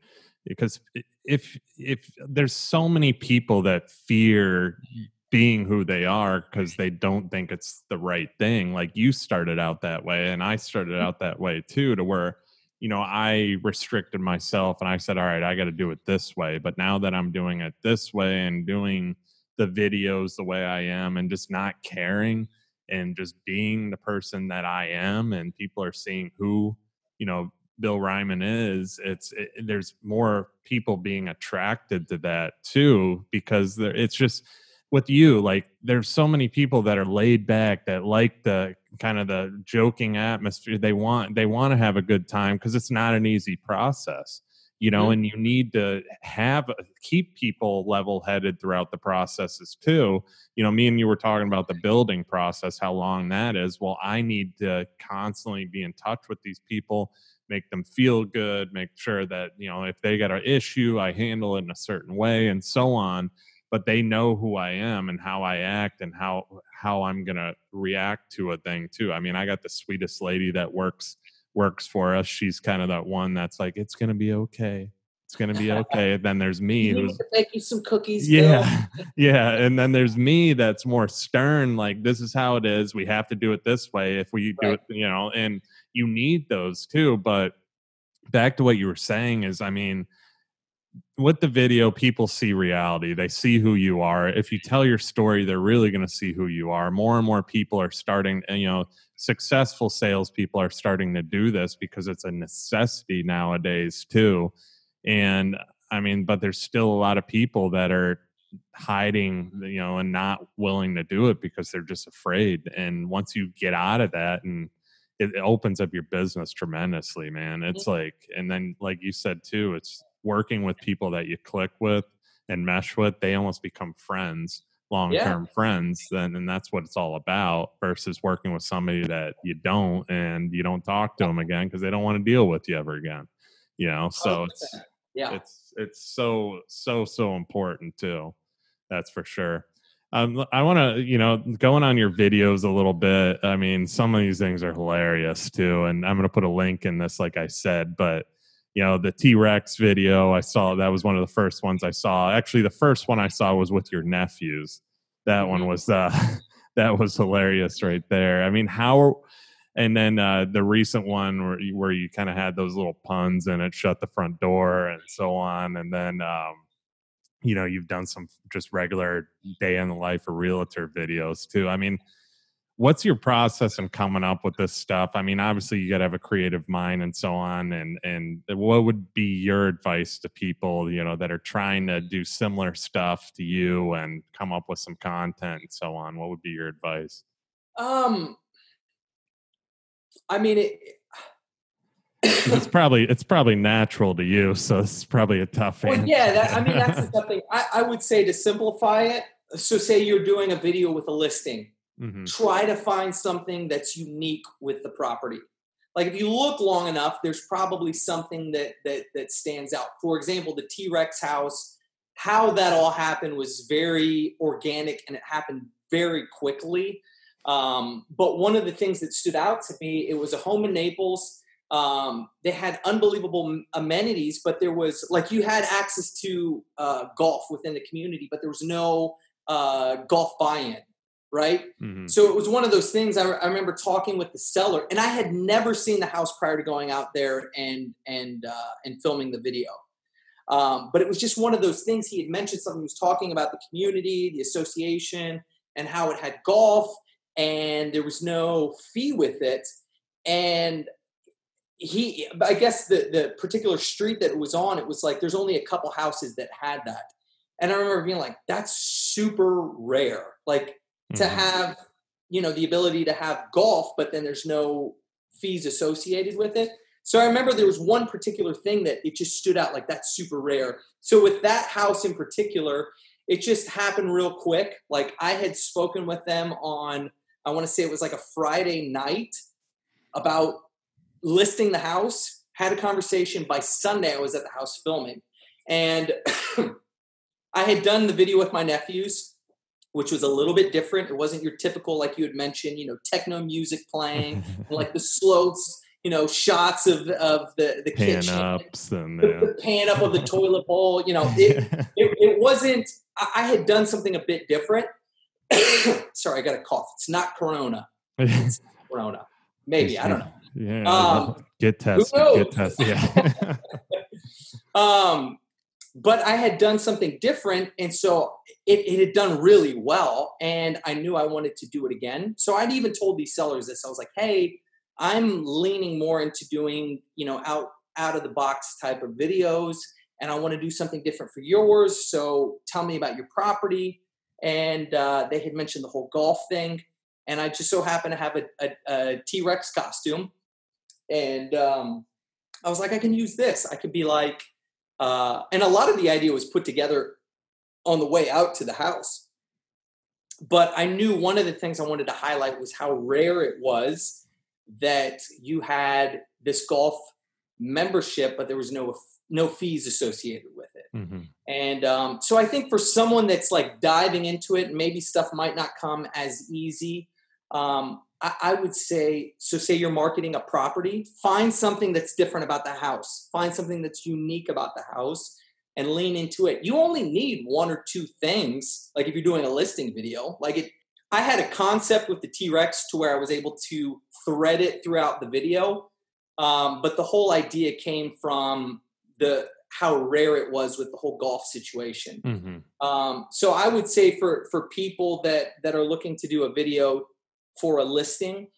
because if if there's so many people that fear being who they are because they don't think it's the right thing like you started out that way and I started
Mm.
out that way too to where you know I restricted myself and I said all right I got to do it this way. But now that I'm doing it this way and doing the videos the way I am and just not caring and just being the person that I am and people are seeing who you know Bill Ryman is it's it, there's more people being attracted to that too because there, it's just with you like there's so many people that are laid back that like the kind of the joking atmosphere. They want they want to have a good time because it's not an easy process you know
Mhm.
and you need to have keep people level headed throughout the processes too. You know me and you were talking about the building process how long that is. Well i need to constantly be in touch with these people make them feel good make sure that you know if they got an issue i handle it in a certain way and so on but they know who i am and how i act and how how i'm going to react to a thing too. I mean i got the sweetest lady that works works for us. She's kind of that one that's like it's going to be okay. It's going to be okay. And then there's (laughs) me who's
bake you some cookies.
Yeah (laughs) yeah and then there's me that's more stern like this is how it is. We have to do it this way if we do it you know and you need those too but back to what you were saying is i mean with the video people see reality. They see who you are. If you tell your story they're really going to see who you are. More and more people are starting you know successful salespeople are starting to do this because it's a necessity nowadays too. And i mean but there's still a lot of people that are hiding you know and not willing to do it because they're just afraid. And once you get out of that and it, it opens up your business tremendously man. It's mm. like and then like you said too it's working with people that you click with and mesh with they almost become friends long-term friends then and that's what it's all about versus working with somebody that you don't and you don't talk to them again because they don't want to deal with you ever again you know? So it's
100%. Yeah.
it's it's so so so important too that's for sure. Um, i want to you know going on your videos a little bit i mean some of these things are hilarious too and i'm going to put a link in this like i said but you know the t-rex video i saw that was one of the first ones i saw. Actually the first one i saw was with your nephews. That one
Mhm.
was uh (laughs) that was hilarious right there. I mean how and then uh, the recent one where you, where you kind of had those little puns and it shut the front door and so on and then um, you know you've done some just regular day in the life of realtor videos too. I mean what's your process in coming up with this stuff i mean obviously you got to have a creative mind and so on and and what would be your advice to people you know that are trying to do similar stuff to you and come up with some content and so on what would be your advice
Um, I mean, it,
it's probably it's probably natural to you so it's probably a tough
well,
answer.
yeah. That, I mean, that's the (laughs) thing. I, I would say to simplify it. So, say you're doing a video with a listing.
Mhm.
Try to find something that's unique with the property. Like if you look long enough, there's probably something that that that stands out. For example, the T Rex house. How that all happened was very organic and it happened very quickly. Um, but one of the things that stood out to me, it was a home in Naples. Um, they had unbelievable amenities, but there was like you had access to uh, golf within the community, but there was no uh, golf buy-in, right?
Mhm.
So it was one of those things. I, I remember talking with the seller, and I had never seen the house prior to going out there and and uh, and filming the video. Um, but it was just one of those things. He had mentioned something. He was talking about the community, the association, and how it had golf, and there was no fee with it. And he, I guess the the particular street that it was on, it was like there's only a couple houses that had that. And I remember being like, that's super rare. Like to
Mhm.
have you know the ability to have golf but then there's no fees associated with it. So i remember there was one particular thing that it just stood out like that's super rare. So with that house in particular it just happened real quick. Like i had spoken with them on i want to say it was like a friday night about listing the house had a conversation. By sunday i was at the house filming. And (clears throat) i had done the video with my nephews which was a little bit different. It wasn't your typical, like you had mentioned, you know, techno music playing, (laughs) like the slow, you know, shots of of the the
pan
kitchen,
ups and
the,
the,
pan up of the toilet bowl. You know, it, (laughs) it, it wasn't. I, I had done something a bit different. (coughs) Sorry, I got a cough. It's not Corona. It's (laughs) Corona. Maybe I don't know.
Yeah.
Um,
get tested. Get tested. Yeah.
Um, but I had done something different, and so it, it had done really well, and I knew I wanted to do it again. So I'd even told these sellers this. I was like, "Hey, I'm leaning more into doing, you know, out out of the box type of videos, and I want to do something different for yours. So tell me about your property." And uh, they had mentioned the whole golf thing, and I just so happened to have a, a, a T Rex costume, and um, I was like, I can use this. I could be like, uh, and a lot of the idea was put together on the way out to the house. But I knew one of the things I wanted to highlight was how rare it was that you had this golf membership, but there was no no fees associated with it.
Mhm.
And um, so I think for someone that's like diving into it, maybe stuff might not come as easy. Um, I, I would say, so say you're marketing a property, find something that's different about the house, find something that's unique about the house and lean into it. You only need one or two things. Like if you're doing a listing video, like it, I had a concept with the T-Rex to where I was able to thread it throughout the video. Um, but the whole idea came from the how rare it was with the whole golf situation.
Mhm.
Um, so I would say for for people that that are looking to do a video for a listing,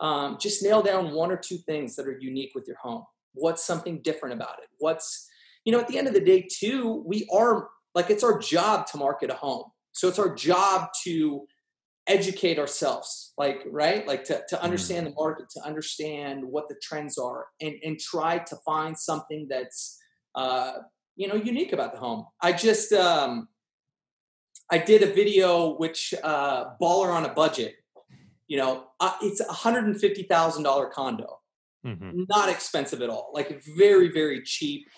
um, just nail down one or two things that are unique with your home. What's something different about it? What's you know at the end of the day too, we are like it's our job to market a home. So it's our job to educate ourselves like right like to, to understand the market to understand what the trends are and and try to find something that's uh you know unique about the home i just um i did a video which uh baller on a budget you know uh, it's a hundred and fifty thousand dollar condo.
Mhm.
not expensive at all like very very cheap.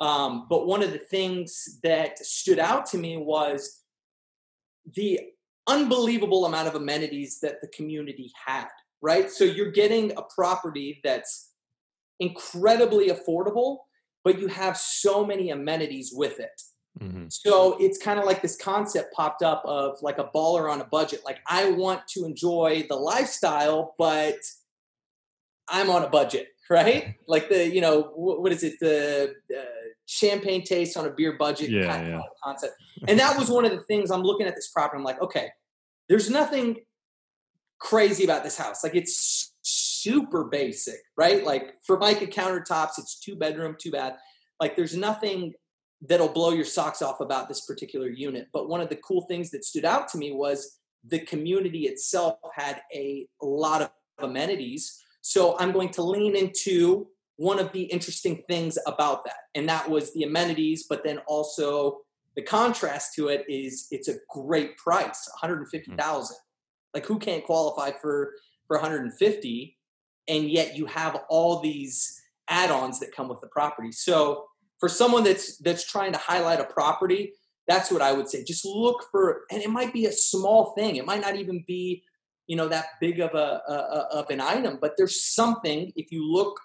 Um, but one of the things that stood out to me was the unbelievable amount of amenities that the community had right? So you're getting a property that's incredibly affordable but you have so many amenities with it
Mhm.
so it's kind of like this concept popped up of like a baller on a budget. Like I want to enjoy the lifestyle, but I'm on a budget, (laughs) right? Like the you know wh- what is it the uh, champagne taste on a beer budget
Yeah,
kind
yeah.
of concept. And that was one of the things I'm looking at this property. I'm like, okay, there's nothing crazy about this house. Like it's super basic, right? Like for Formica countertops, it's two bedroom, two bath. Like there's nothing that'll blow your socks off about this particular unit. But one of the cool things that stood out to me was the community itself had a lot of amenities. So I'm going to lean into one of the interesting things about that. And that was the amenities, but then also the contrast to it is it's a great price, 150,000. Hmm. Like who can't qualify for for 150 and yet you have all these add-ons that come with the property. So for someone that's that's trying to highlight a property, that's what I would say. Just look for, and it might be a small thing. It might not even be, you know, that big of a, a, a of an item, but there's something if you look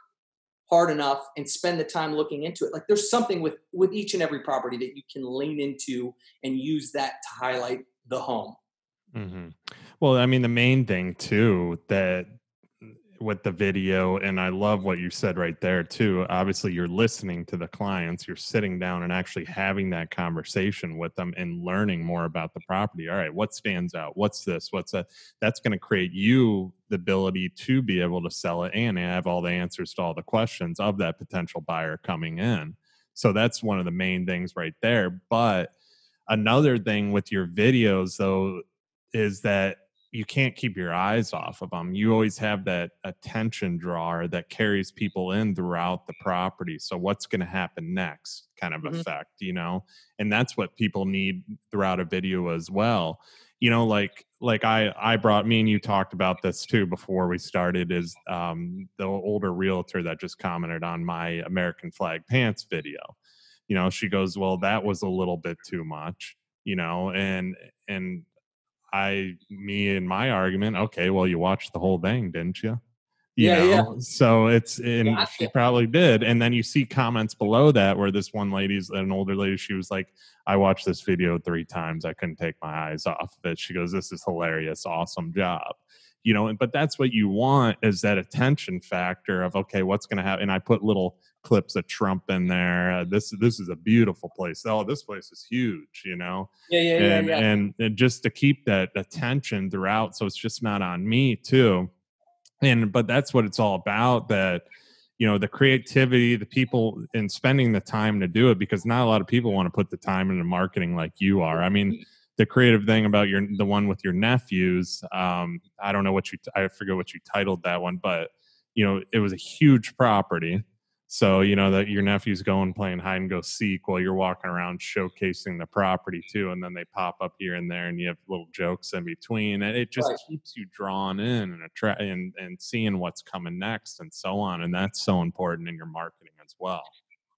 hard enough and spend the time looking into it. Like there's something with with each and every property that you can lean into and use that to highlight the home.
mm-hmm. Well, I mean, the main thing too that with the video, and I love what you said right there too. Obviously, you're listening to the clients, you're sitting down and actually having that conversation with them and learning more about the property. All right, what stands out? What's this? What's that? That's going to create you the ability to be able to sell it and have all the answers to all the questions of that potential buyer coming in. So that's one of the main things right there. But another thing with your videos though is that you can't keep your eyes off of them. You always have that attention drawer that carries people in throughout the property. So what's going to happen next kind of
Mhm.
effect, you know? And that's what people need throughout a video as well. You know, like like I I brought me and you talked about this too before we started is um the older realtor that just commented on my American flag pants video. You know, she goes, "Well, that was a little bit too much." You know, and and I, me and my argument, okay, well, you watched the whole thing, didn't you? you
Yeah,
know? So it's, and she probably did. And then you see comments below that where this one lady's an older lady, she was like, I watched this video three times. I couldn't take my eyes off of it. She goes, This is hilarious. Awesome job. You know, and but that's what you want is that attention factor of okay, what's going to happen? And I put little clips of Trump in there. Uh, this this is a beautiful place. Oh, this place is huge. You know,
Yeah, yeah, yeah,
and,
yeah.
and and just to keep that attention throughout so it's just not on me too and but that's what it's all about that you know the creativity the people and spending the time to do it because not a lot of people want to put the time into marketing like you are i mean the creative thing about your the one with your nephews um i don't know what you i forget what you titled that one but you know it was a huge property so you know that your nephew's going playing hide and go seek while you're walking around showcasing the property too, and then they pop up here and there, and you have little jokes in between, and it just
Right.
keeps you drawn in and attract and and seeing what's coming next and so on, and that's so important in your marketing as well.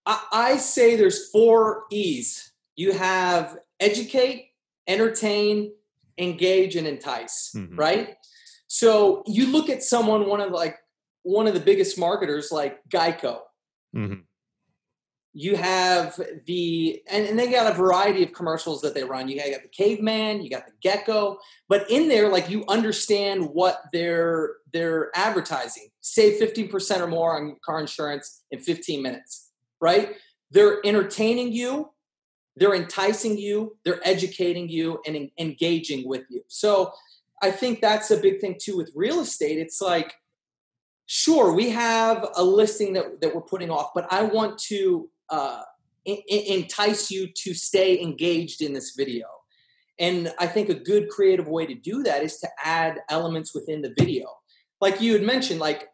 I, I say there's four E's. You have educate, entertain, engage, and entice.
Mhm.
Right. So you look at someone, one of like one of the biggest marketers, like Geico.
Hmm
You have the and, and they got a variety of commercials that they run. You got the caveman, you got the gecko, but in there, like you understand what they're they're advertising. Save 15% or more on car insurance in 15 minutes, right? They're entertaining you, they're enticing you, they're educating you, and en- engaging with you. So I think that's a big thing too with real estate. It's like, sure, we have a listing that, that we're putting off, but I want to uh, en- entice you to stay engaged in this video. And I think a good creative way to do that is to add elements within the video. Like you had mentioned, like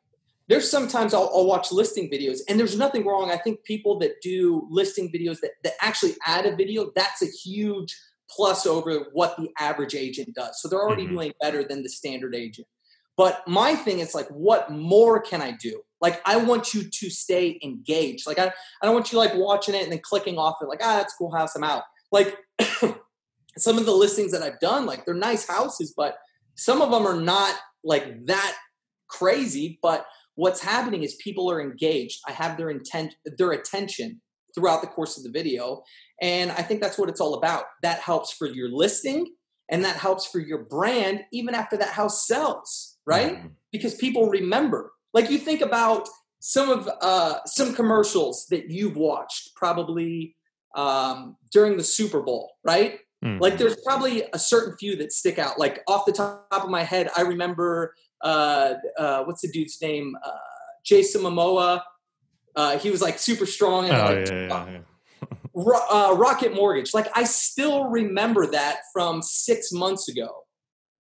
there's sometimes I'll, I'll watch listing videos and there's nothing wrong. I think people that do listing videos that, that actually add a video, that's a huge plus over what the average agent does. So they're already
Mhm.
doing better than the standard agent. But my thing is like, what more can I do? Like, I want you to stay engaged. Like, I, I don't want you like watching it and then clicking off it, like, ah, that's cool house, I'm out. Like, (clears throat) some of the listings that I've done, like, they're nice houses, but some of them are not like that crazy. But what's happening is people are engaged. I have their intent, their attention throughout the course of the video. And I think that's what it's all about. That helps for your listing and that helps for your brand even after that house sells, right? Because people remember. Like you think about some of uh, some commercials that you've watched probably um, during the Super Bowl, right?
Mhm.
Like there's probably a certain few that stick out. Like off the top of my head, I remember uh, uh, what's the dude's name? Uh, Jason Momoa. Uh, he was like super strong and
oh
like,
yeah, yeah, yeah. (laughs)
Ro- uh, Rocket Mortgage. Like I still remember that from six months ago.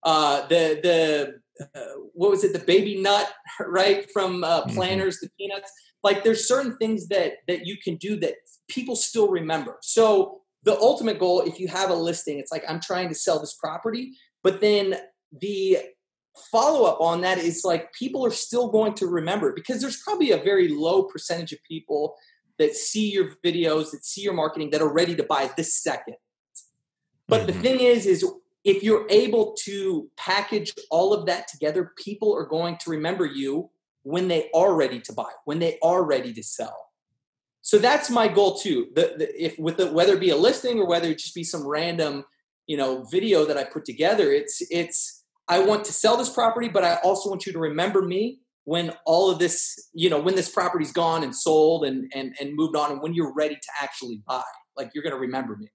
Uh, the the uh, what was it? The baby nut, (laughs) right? From uh,
Mhm.
Planters, the peanuts. Like there's certain things that that you can do that people still remember. So the ultimate goal, if you have a listing, it's like I'm trying to sell this property, but then the follow up on that is like people are still going to remember because there's probably a very low percentage of people that see your videos, that see your marketing, that are ready to buy this second. But the
Mhm.
thing is, is if you're able to package all of that together, people are going to remember you when they are ready to buy, when they are ready to sell. So that's my goal too. The, the, if with the, whether it be a listing or whether it just be some random, you know, video that I put together, it's it's I want to sell this property, but I also want you to remember me when all of this, you know, when this property's gone and sold and and and moved on, and when you're ready to actually buy, like you're going to remember me.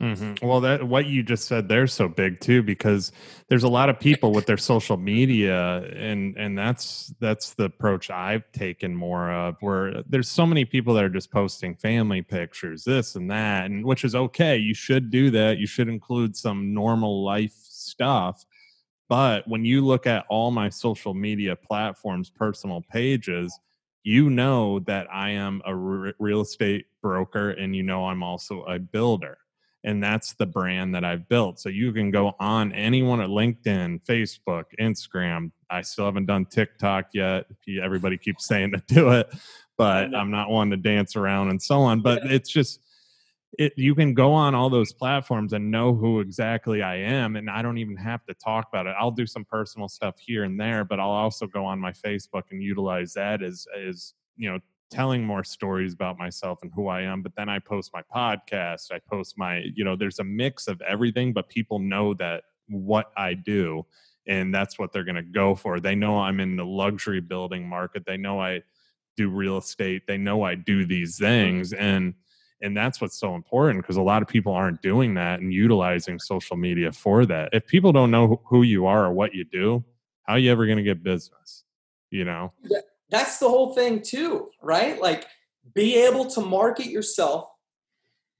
Mhm. Well, that what you just said there's so big too because there's a lot of people with their social media, and and that's that's the approach I've taken more of. Where there's so many people that are just posting family pictures, this and that, and which is okay. You should do that. You should include some normal life stuff. But when you look at all my social media platforms, personal pages, you know that I am a re- real estate broker, and you know I'm also a builder and that's the brand that I've built. So you can go on anyone at LinkedIn, Facebook, Instagram. I still haven't done TikTok yet. Everybody keeps saying to do it, but. I'm not one to dance around and so on. But it's just it you can go on all those platforms and know who exactly I am and I don't even have to talk about it. I'll do some personal stuff here and there, but I'll also go on my Facebook and utilize that as as, you know, telling more stories about myself and who I am. But then I post my podcast, I post my, you know, there's a mix of everything, but people know that what I do and that's what they're going to go for. They know I'm in the luxury building market. They know I do real estate. They know I do these things and and that's what's so important because a lot of people aren't doing that and utilizing social media for that. If people don't know who you are or what you do, how are you ever going to get business? You know?
That's the whole thing too, right? Like be able to market yourself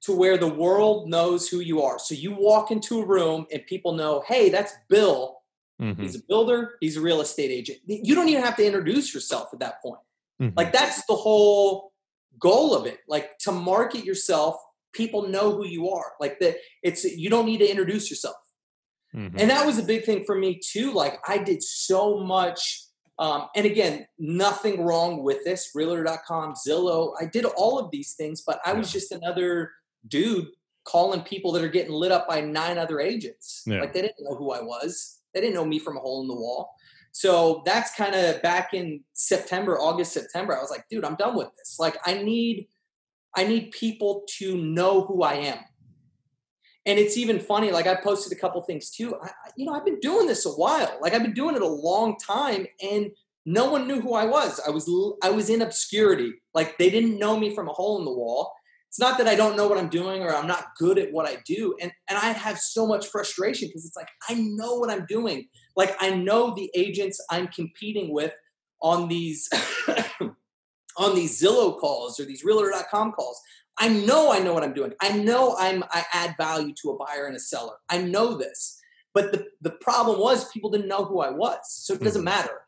to where the world knows who you are. So you walk into a room and people know, hey, that's Bill. Mm-hmm. He's a builder, he's a real estate agent. You don't even have to introduce yourself at that point. Mm-hmm. Like that's the whole goal of it. Like to market yourself, people know who you are. Like that it's you don't need to introduce yourself. Mm-hmm. And that was a big thing for me too. Like I did so much um, and again, nothing wrong with this. Realtor.com, Zillow. I did all of these things, but I was just another dude calling people that are getting lit up by nine other agents. Yeah. Like they didn't know who I was. They didn't know me from a hole in the wall. So that's kind of back in September, August, September. I was like, dude, I'm done with this. Like I need I need people to know who I am. And it's even funny, like I posted a couple things too. I, you know, I've been doing this a while. Like I've been doing it a long time and no one knew who I was. I was I was in obscurity. Like they didn't know me from a hole in the wall it's not that I don't know what I'm doing or I'm not good at what I do. And, and I have so much frustration because it's like, I know what I'm doing. Like, I know the agents I'm competing with on these, (laughs) on these Zillow calls or these realtor.com calls. I know I know what I'm doing. I know I'm, I add value to a buyer and a seller. I know this. But the, the problem was people didn't know who I was. So it doesn't mm-hmm. matter.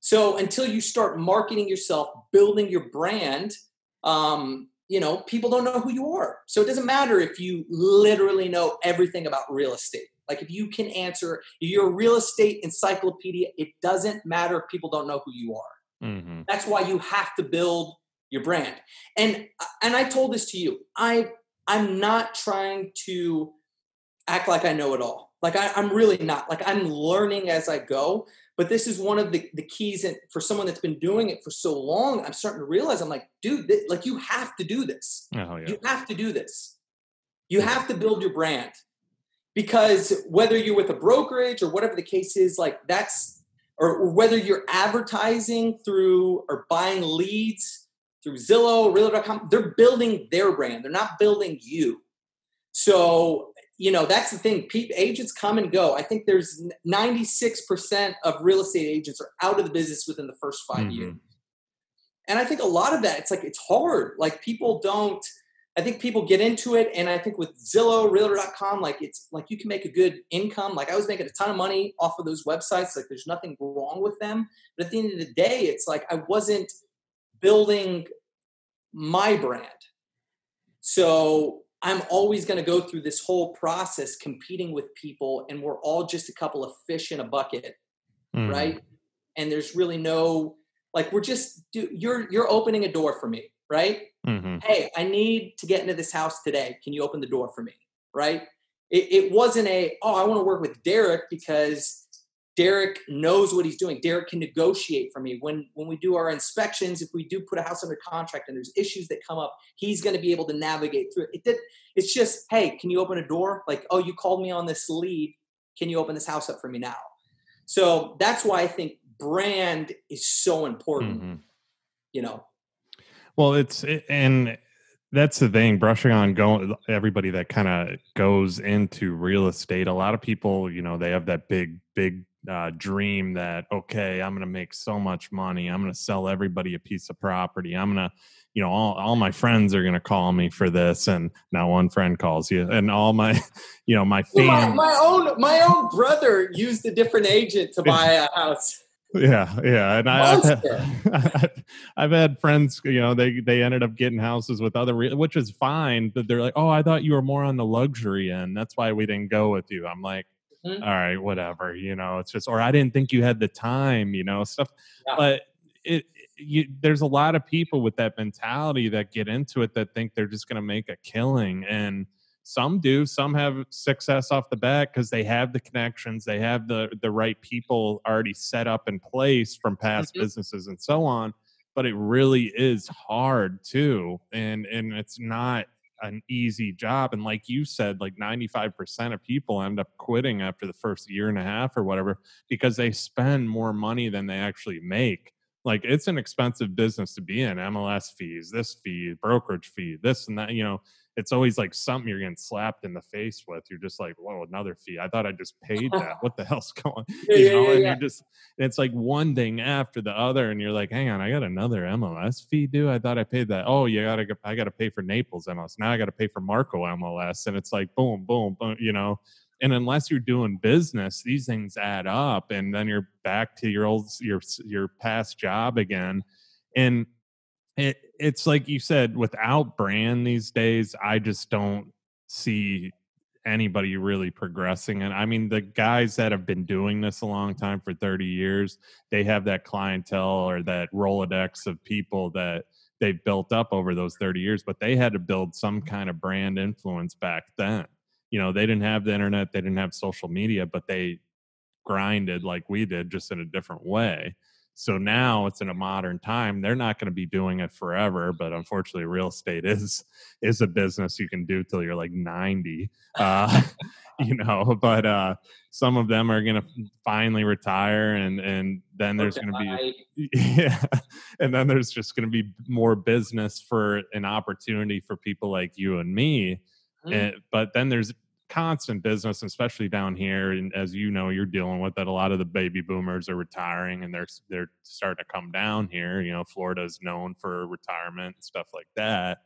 So until you start marketing yourself, building your brand, um, you know, people don't know who you are. So it doesn't matter if you literally know everything about real estate. Like if you can answer, if you're a real estate encyclopedia, it doesn't matter if people don't know who you are. Mm-hmm. That's why you have to build your brand. And and I told this to you. I I'm not trying to act like I know it all. Like I, I'm really not. Like I'm learning as I go. But this is one of the, the keys and for someone that's been doing it for so long, I'm starting to realize I'm like, dude, th- like you have to do this. Oh, yeah. You have to do this. You have to build your brand. Because whether you're with a brokerage or whatever the case is, like that's or whether you're advertising through or buying leads through Zillow, Realtor.com, they're building their brand. They're not building you. So you know that's the thing. Agents come and go. I think there's 96% of real estate agents are out of the business within the first 5 mm-hmm. years. And i think a lot of that it's like it's hard. Like people don't i think people get into it and i think with zillow realtor.com like it's like you can make a good income. Like i was making a ton of money off of those websites. Like there's nothing wrong with them. But at the end of the day it's like i wasn't building my brand so I'm always going to go through this whole process competing with people, and we're all just a couple of fish in a bucket, mm. right? And there's really no like we're just you're you're opening a door for me, right? Mm-hmm. Hey, I need to get into this house today. Can you open the door for me, right? It, it wasn't a oh I want to work with Derrick because Derrick knows what he's doing. Derrick can negotiate for me when when we do our inspections. If we do put a house under contract and there's issues that come up, he's going to be able to navigate through it. it. It's just, hey, can you open a door? Like, oh, you called me on this lead. Can you open this house up for me now? So that's why I think brand is so important. Mm-hmm. You know.
Well, it's and that's the thing brushing on going everybody that kind of goes into real estate a lot of people you know they have that big big uh, dream that okay i'm going to make so much money i'm going to sell everybody a piece of property i'm going to you know all, all my friends are going to call me for this and now one friend calls you and all my (laughs) you know my family
my, my own my own brother used a different agent to buy a house
yeah yeah and I, have had, (laughs) I've had friends you know they they ended up getting houses with other re- which is fine but they're like oh i thought you were more on the luxury end that's why we didn't go with you i'm like mm-hmm. All right whatever you know it's just or i didn't think you had the time you know stuff yeah. but it you, there's a lot of people with that mentality that get into it that think they're just going to make a killing and some do some have success off the bat because they have the connections they have the the right people already set up in place from past mm-hmm. businesses and so on but it really is hard too and and it's not an easy job and like you said like 95% of people end up quitting after the first year and a half or whatever because they spend more money than they actually make like it's an expensive business to be in mls fees this fee brokerage fee this and that you know it's always like something you're getting slapped in the face with. You're just like, whoa, another fee. I thought I just (laughs) paid that. What the hell's (laughs) going?
Yeah, you know, yeah,
and
yeah.
you're just it's like one thing after the other, and you're like, hang on, I got another MLS fee due. I thought I paid that. Oh, you gotta I gotta pay for Naples MLS. Now I gotta pay for Marco MLS. And it's like boom, boom, boom, you know. And unless you're doing business, these things add up, and then you're back to your old your your past job again. And it, it's like you said, without brand these days, I just don't see anybody really progressing. And I mean, the guys that have been doing this a long time for 30 years, they have that clientele or that Rolodex of people that they've built up over those 30 years, but they had to build some kind of brand influence back then. You know, they didn't have the internet, they didn't have social media, but they grinded like we did, just in a different way. So now it's in a modern time. They're not going to be doing it forever, but unfortunately, real estate is is a business you can do till you're like 90. Uh, (laughs) you know, but uh, some of them are going to finally retire, and and then there's going to be (laughs) yeah, and then there's just going to be more business for an opportunity for people like you and me. Mm. And, but then there's constant business, especially down here. And as you know, you're dealing with that. A lot of the baby boomers are retiring, and they're they're starting to come down here. You know, Florida is known for retirement and stuff like that.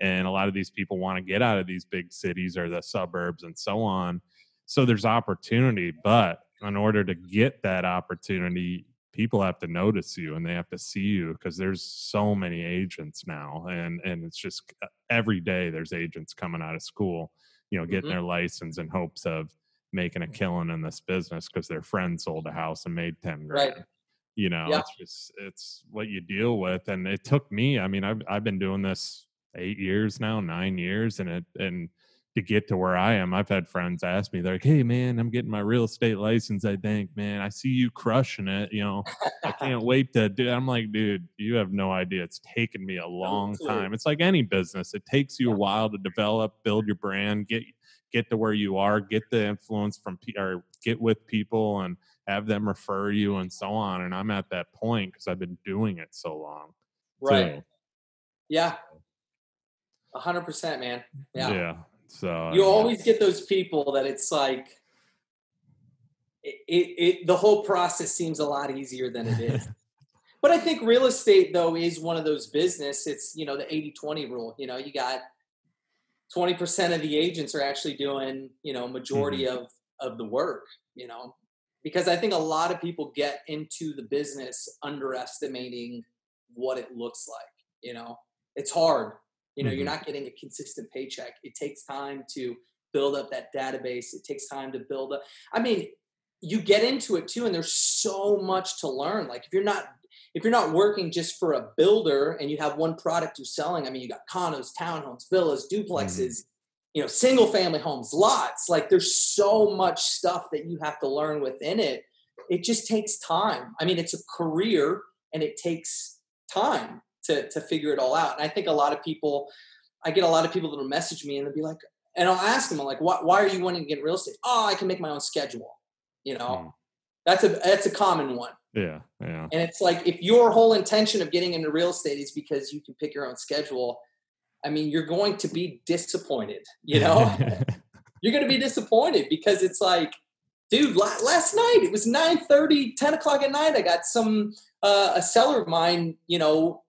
And a lot of these people want to get out of these big cities or the suburbs and so on. So there's opportunity, but in order to get that opportunity, people have to notice you and they have to see you because there's so many agents now and and it's just uh, every day there's agents coming out of school you know, getting mm-hmm. their license in hopes of making a killing in this business because their friend sold a house and made 10 grand. Right. You know, yeah. it's just, it's what you deal with. And it took me, I mean, I've, I've been doing this eight years now, nine years, and it, and to get to where I am, I've had friends ask me, they're like, Hey man, I'm getting my real estate license. I think, man, I see you crushing it. You know, I can't (laughs) wait to do I'm like, dude, you have no idea. It's taken me a long time. It's like any business. It takes you a while to develop, build your brand, get, get to where you are, get the influence from, or get with people and have them refer you and so on. And I'm at that point because I've been doing it so long.
Right. Too. Yeah. A hundred percent, man. Yeah.
Yeah. So
you always get those people that it's like it, it, it the whole process seems a lot easier than it is. (laughs) but I think real estate though is one of those business. It's you know the 80-20 rule. You know, you got 20% of the agents are actually doing, you know, majority mm-hmm. of of the work, you know. Because I think a lot of people get into the business underestimating what it looks like, you know. It's hard you know, mm-hmm. you're not getting a consistent paycheck. It takes time to build up that database. It takes time to build up. I mean, you get into it too, and there's so much to learn. Like if you're not if you're not working just for a builder and you have one product you're selling, I mean, you got condos, townhomes, villas, duplexes, mm-hmm. you know, single family homes, lots. Like there's so much stuff that you have to learn within it. It just takes time. I mean, it's a career and it takes time to to figure it all out. And I think a lot of people, I get a lot of people that will message me and they'll be like, and I'll ask them, I'm like, why, why are you wanting to get real estate? Oh, I can make my own schedule. You know, mm. that's a that's a common one.
Yeah, yeah.
And it's like if your whole intention of getting into real estate is because you can pick your own schedule, I mean, you're going to be disappointed. You know, (laughs) you're going to be disappointed because it's like, dude, last night it was 9 30, 10 o'clock at night. I got some uh, a seller of mine, you know,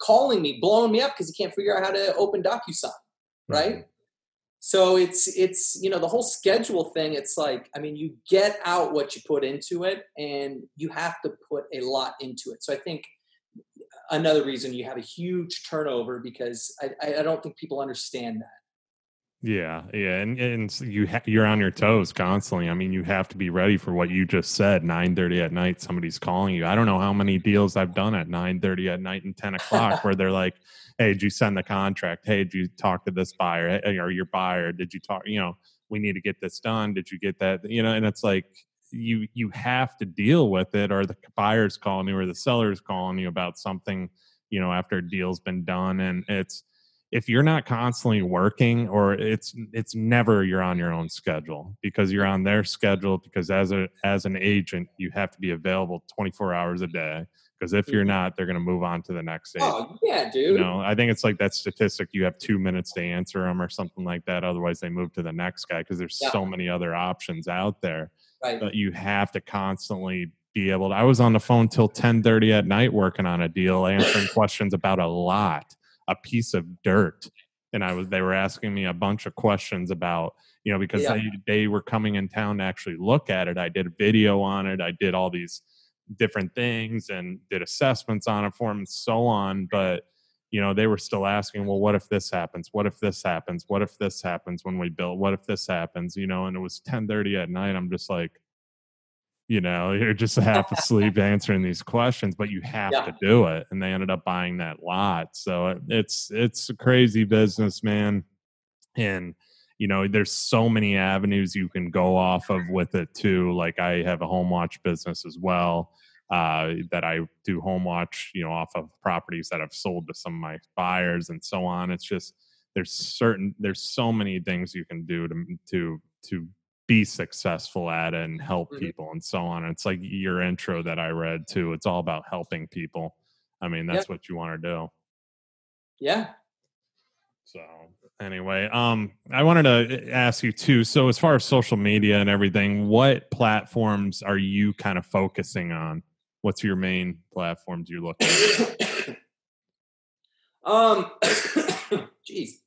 calling me, blowing me up because he can't figure out how to open DocuSign, right? Mm-hmm. So it's it's you know the whole schedule thing. It's like I mean you get out what you put into it, and you have to put a lot into it. So I think another reason you have a huge turnover because I, I don't think people understand that.
Yeah, yeah, and and you ha- you're on your toes constantly. I mean, you have to be ready for what you just said. Nine thirty at night, somebody's calling you. I don't know how many deals I've done at nine thirty at night and ten o'clock where they're like, (laughs) "Hey, did you send the contract? Hey, did you talk to this buyer hey, or your buyer? Did you talk? You know, we need to get this done. Did you get that? You know?" And it's like you you have to deal with it, or the buyer's calling you, or the seller's calling you about something. You know, after a deal's been done, and it's if you're not constantly working or it's it's never you're on your own schedule because you're on their schedule because as a as an agent you have to be available 24 hours a day because if you're not they're going to move on to the next oh, agent.
Oh, yeah, dude.
You know, I think it's like that statistic you have 2 minutes to answer them or something like that otherwise they move to the next guy because there's yeah. so many other options out there. Right. But you have to constantly be able to I was on the phone till 10:30 at night working on a deal answering questions about a lot a piece of dirt and i was they were asking me a bunch of questions about you know because yeah. they, they were coming in town to actually look at it. I did a video on it. I did all these different things and did assessments on it for them and so on but you know they were still asking well what if this happens? What if this happens? What if this happens when we build? What if this happens? You know and it was 10:30 at night. I'm just like you know you're just half (laughs) asleep answering these questions but you have yeah. to do it and they ended up buying that lot so it's it's a crazy business man and you know there's so many avenues you can go off of with it too like i have a home watch business as well uh, that i do home watch you know off of properties that i've sold to some of my buyers and so on it's just there's certain there's so many things you can do to to to be successful at and help mm-hmm. people and so on. It's like your intro that I read too. It's all about helping people. I mean, that's what you want to do.
Yeah.
So anyway, um, I wanted to ask you too. So as far as social media and everything, what platforms are you kind of focusing on? What's your main platforms you're looking at? (coughs)
um, (coughs) jeez.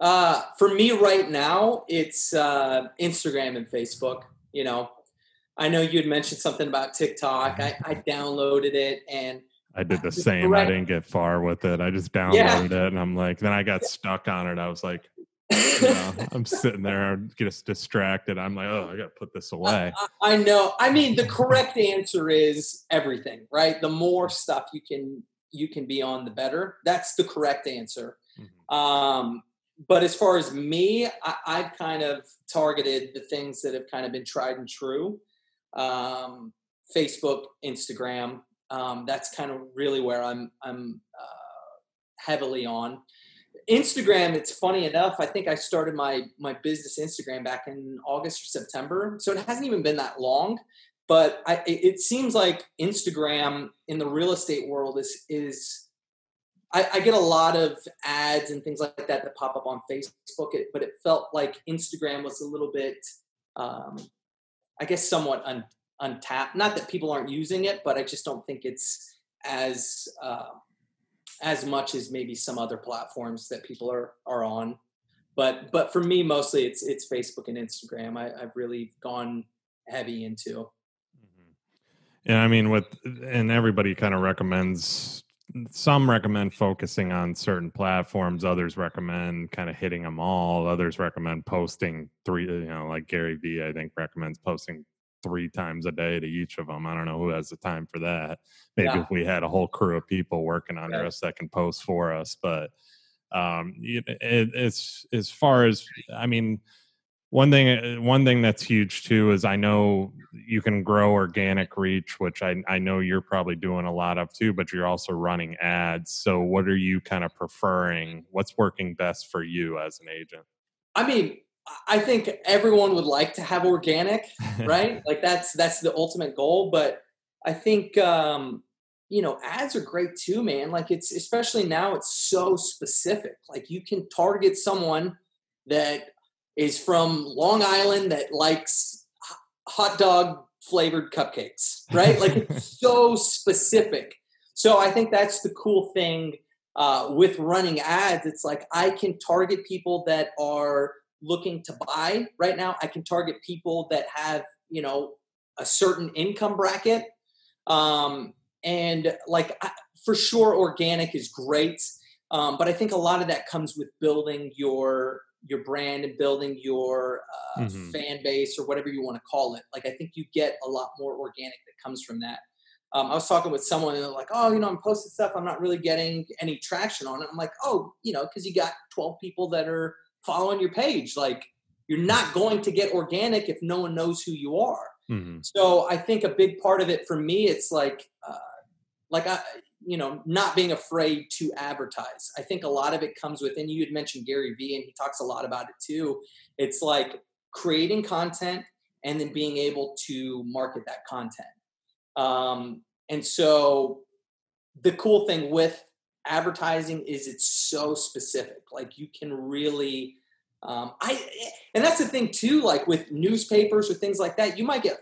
Uh, for me right now, it's uh, Instagram and Facebook. You know, I know you had mentioned something about TikTok. I, I downloaded it and
I did the (laughs) same. Correct. I didn't get far with it. I just downloaded yeah. it and I'm like, then I got stuck on it. I was like, you know, (laughs) I'm sitting there, i get distracted. I'm like, oh, I got to put this away.
I, I, know. I mean, the (laughs) correct answer is everything, right? The more stuff you can you can be on, the better. That's the correct answer. Mm-hmm. Um, but as far as me, I, have kind of targeted the things that have kind of been tried and true. Um, Facebook, Instagram. Um, that's kind of really where I'm I'm uh, heavily on. Instagram. It's funny enough. I think I started my my business Instagram back in August or September, so it hasn't even been that long. But I, it seems like Instagram in the real estate world is is I, I, get a lot of ads and things like that that pop up on Facebook, but it felt like Instagram was a little bit, um, I guess, somewhat un, untapped. Not that people aren't using it, but I just don't think it's as uh, as much as maybe some other platforms that people are are on. But but for me, mostly it's it's Facebook and Instagram. I, I've really gone heavy into. Mm-hmm.
Yeah, I mean, with and everybody kind of recommends some recommend focusing on certain platforms others recommend kind of hitting them all others recommend posting three you know like gary vee i think recommends posting three times a day to each of them i don't know who has the time for that maybe yeah. if we had a whole crew of people working under us that can post for us but um it, it's as far as i mean one thing uh, one thing that's huge too is i know you can grow organic reach which I, I know you're probably doing a lot of too but you're also running ads. So what are you kind of preferring? What's working best for you as an agent?
I mean i think everyone would like to have organic (laughs) right? Like that's that's the ultimate goal but i think um you know ads are great too man. Like it's especially now it's so specific. Like you can target someone that is from Long Island that likes hot dog flavored cupcakes, right? like it's (laughs) so specific. So I think that's the cool thing uh, with running ads. It's like I can target people that are looking to buy right now. I can target people that have, you know, a certain income bracket. Um, and like I, for sure, organic is great. Um, but I think a lot of that comes with building your your brand and building your uh, mm-hmm. fan base or whatever you want to call it. Like I think you get a lot more organic that comes from that. Um, I was talking with someone and they're like, "Oh, you know, I'm posting stuff. I'm not really getting any traction on it." I'm like, "Oh, you know, because you got 12 people that are following your page. Like, you're not going to get organic if no one knows who you are." Mm-hmm. So I think a big part of it for me, it's like, uh, like I, you know, not being afraid to advertise. I think a lot of it comes within. You had mentioned Gary Vee, and he talks a lot about it too. It's like creating content and then being able to market that content. Um, and so the cool thing with advertising is it's so specific. Like you can really um, I and that's the thing too. Like with newspapers or things like that, you might get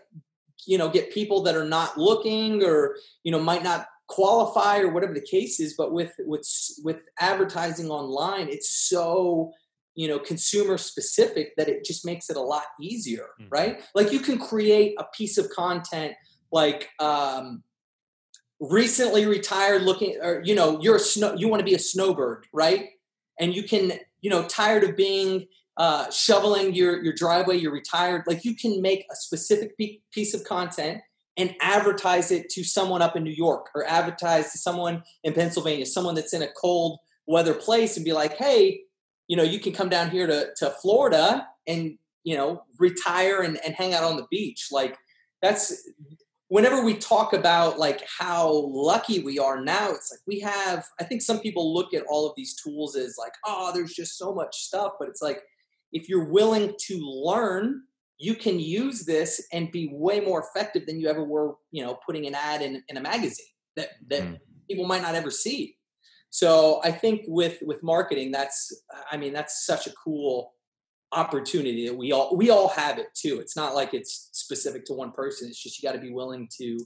you know get people that are not looking or you know might not qualify or whatever the case is. But with with with advertising online, it's so you know consumer specific that it just makes it a lot easier, mm-hmm. right? Like you can create a piece of content like um, recently retired looking or you know you're a snow you want to be a snowbird right and you can you know tired of being uh, shoveling your your driveway you're retired like you can make a specific piece of content and advertise it to someone up in new york or advertise to someone in pennsylvania someone that's in a cold weather place and be like hey you know you can come down here to, to florida and you know retire and, and hang out on the beach. Like that's whenever we talk about like how lucky we are now it's like we have i think some people look at all of these tools as like oh there's just so much stuff but it's like if you're willing to learn you can use this and be way more effective than you ever were you know putting an ad in, in a magazine that that mm. people might not ever see. So i think with with marketing that's i mean that's such a cool opportunity that we all we all have it too. It's not like it's specific to one person. It's just you got to be willing to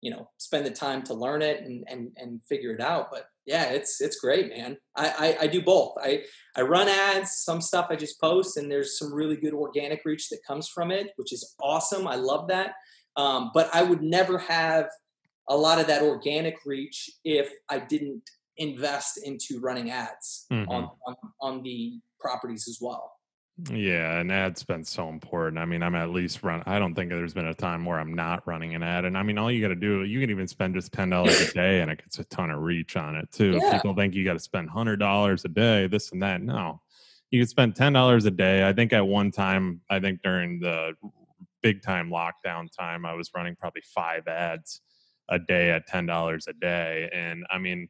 you know spend the time to learn it and and and figure it out. But yeah it's it's great man. I, I i, do both. I i run ads some stuff i just post and there's some really good organic reach that comes from it which is awesome. I love that. Um, but i would never have a lot of that organic reach if i didn't invest into running ads mm-hmm. on, on on the properties as well
yeah, an ad's been so important. I mean, I'm at least run. I don't think there's been a time where I'm not running an ad. And I mean, all you got to do, you can even spend just ten dollars a day, and it gets a ton of reach on it too. Yeah. People think you got to spend hundred dollars a day, this and that. No, you can spend ten dollars a day. I think at one time, I think during the big time lockdown time, I was running probably five ads a day at ten dollars a day, and I mean,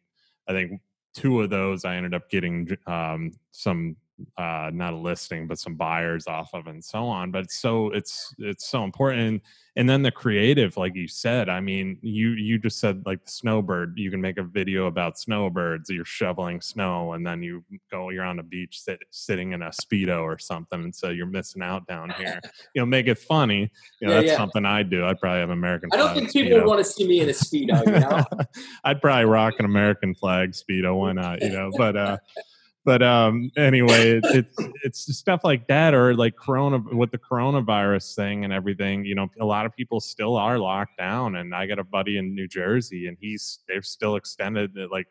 I think two of those I ended up getting um, some uh, not a listing, but some buyers off of and so on. But it's so it's it's so important. And, and then the creative, like you said, I mean, you you just said like the snowbird. You can make a video about snowbirds. You're shoveling snow, and then you go. You're on a beach sit, sitting in a speedo or something, and so you're missing out down here. (laughs) You know, make it funny. You know, yeah, that's yeah. something I do. I'd probably have American.
I don't think people want to see me in a speedo. You know, (laughs)
I'd probably rock an American flag speedo. Why not? You know, but. uh (laughs) but um anyway it, it's it's stuff like that or like corona with the coronavirus thing and everything you know a lot of people still are locked down and i got a buddy in new jersey and he's they've still extended like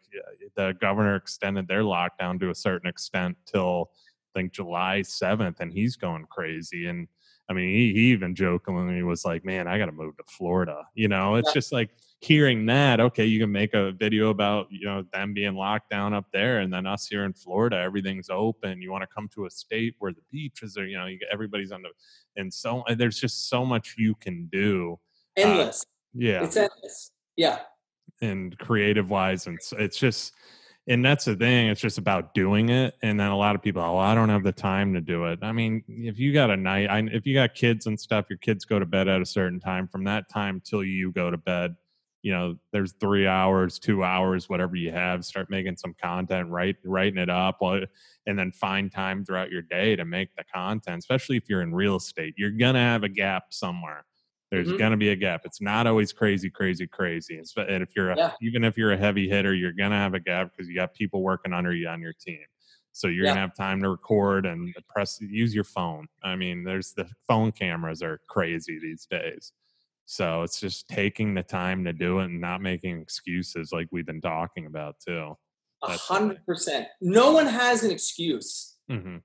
the governor extended their lockdown to a certain extent till i think july 7th and he's going crazy and i mean he, he even jokingly was like man i gotta move to florida you know it's yeah. just like hearing that, okay, you can make a video about you know them being locked down up there, and then us here in Florida, everything's open. You want to come to a state where the beaches are, you know, you get, everybody's on the, and so and there's just so much you can do.
Uh, endless. Uh,
yeah,
it's endless. Yeah.
And creative wise, and so it's just. And that's the thing. It's just about doing it. And then a lot of people, oh, I don't have the time to do it. I mean, if you got a night, I, if you got kids and stuff, your kids go to bed at a certain time. From that time till you go to bed, you know there's three hours two hours whatever you have start making some content write writing it up uh, and then find time throughout your day to make the content especially if you're in real estate you're gonna have a gap somewhere there's mm-hmm. gonna be a gap it's not always crazy crazy crazy and if you're a, yeah. even if you're a heavy hitter you're gonna have a gap because you got people working under you on your team so you're yeah. gonna have time to record and press use your phone i mean there's the phone cameras are crazy these days so it's just taking the time to do it and not making excuses like we've been talking about too.
A hundred percent. No one has an excuse.
hmm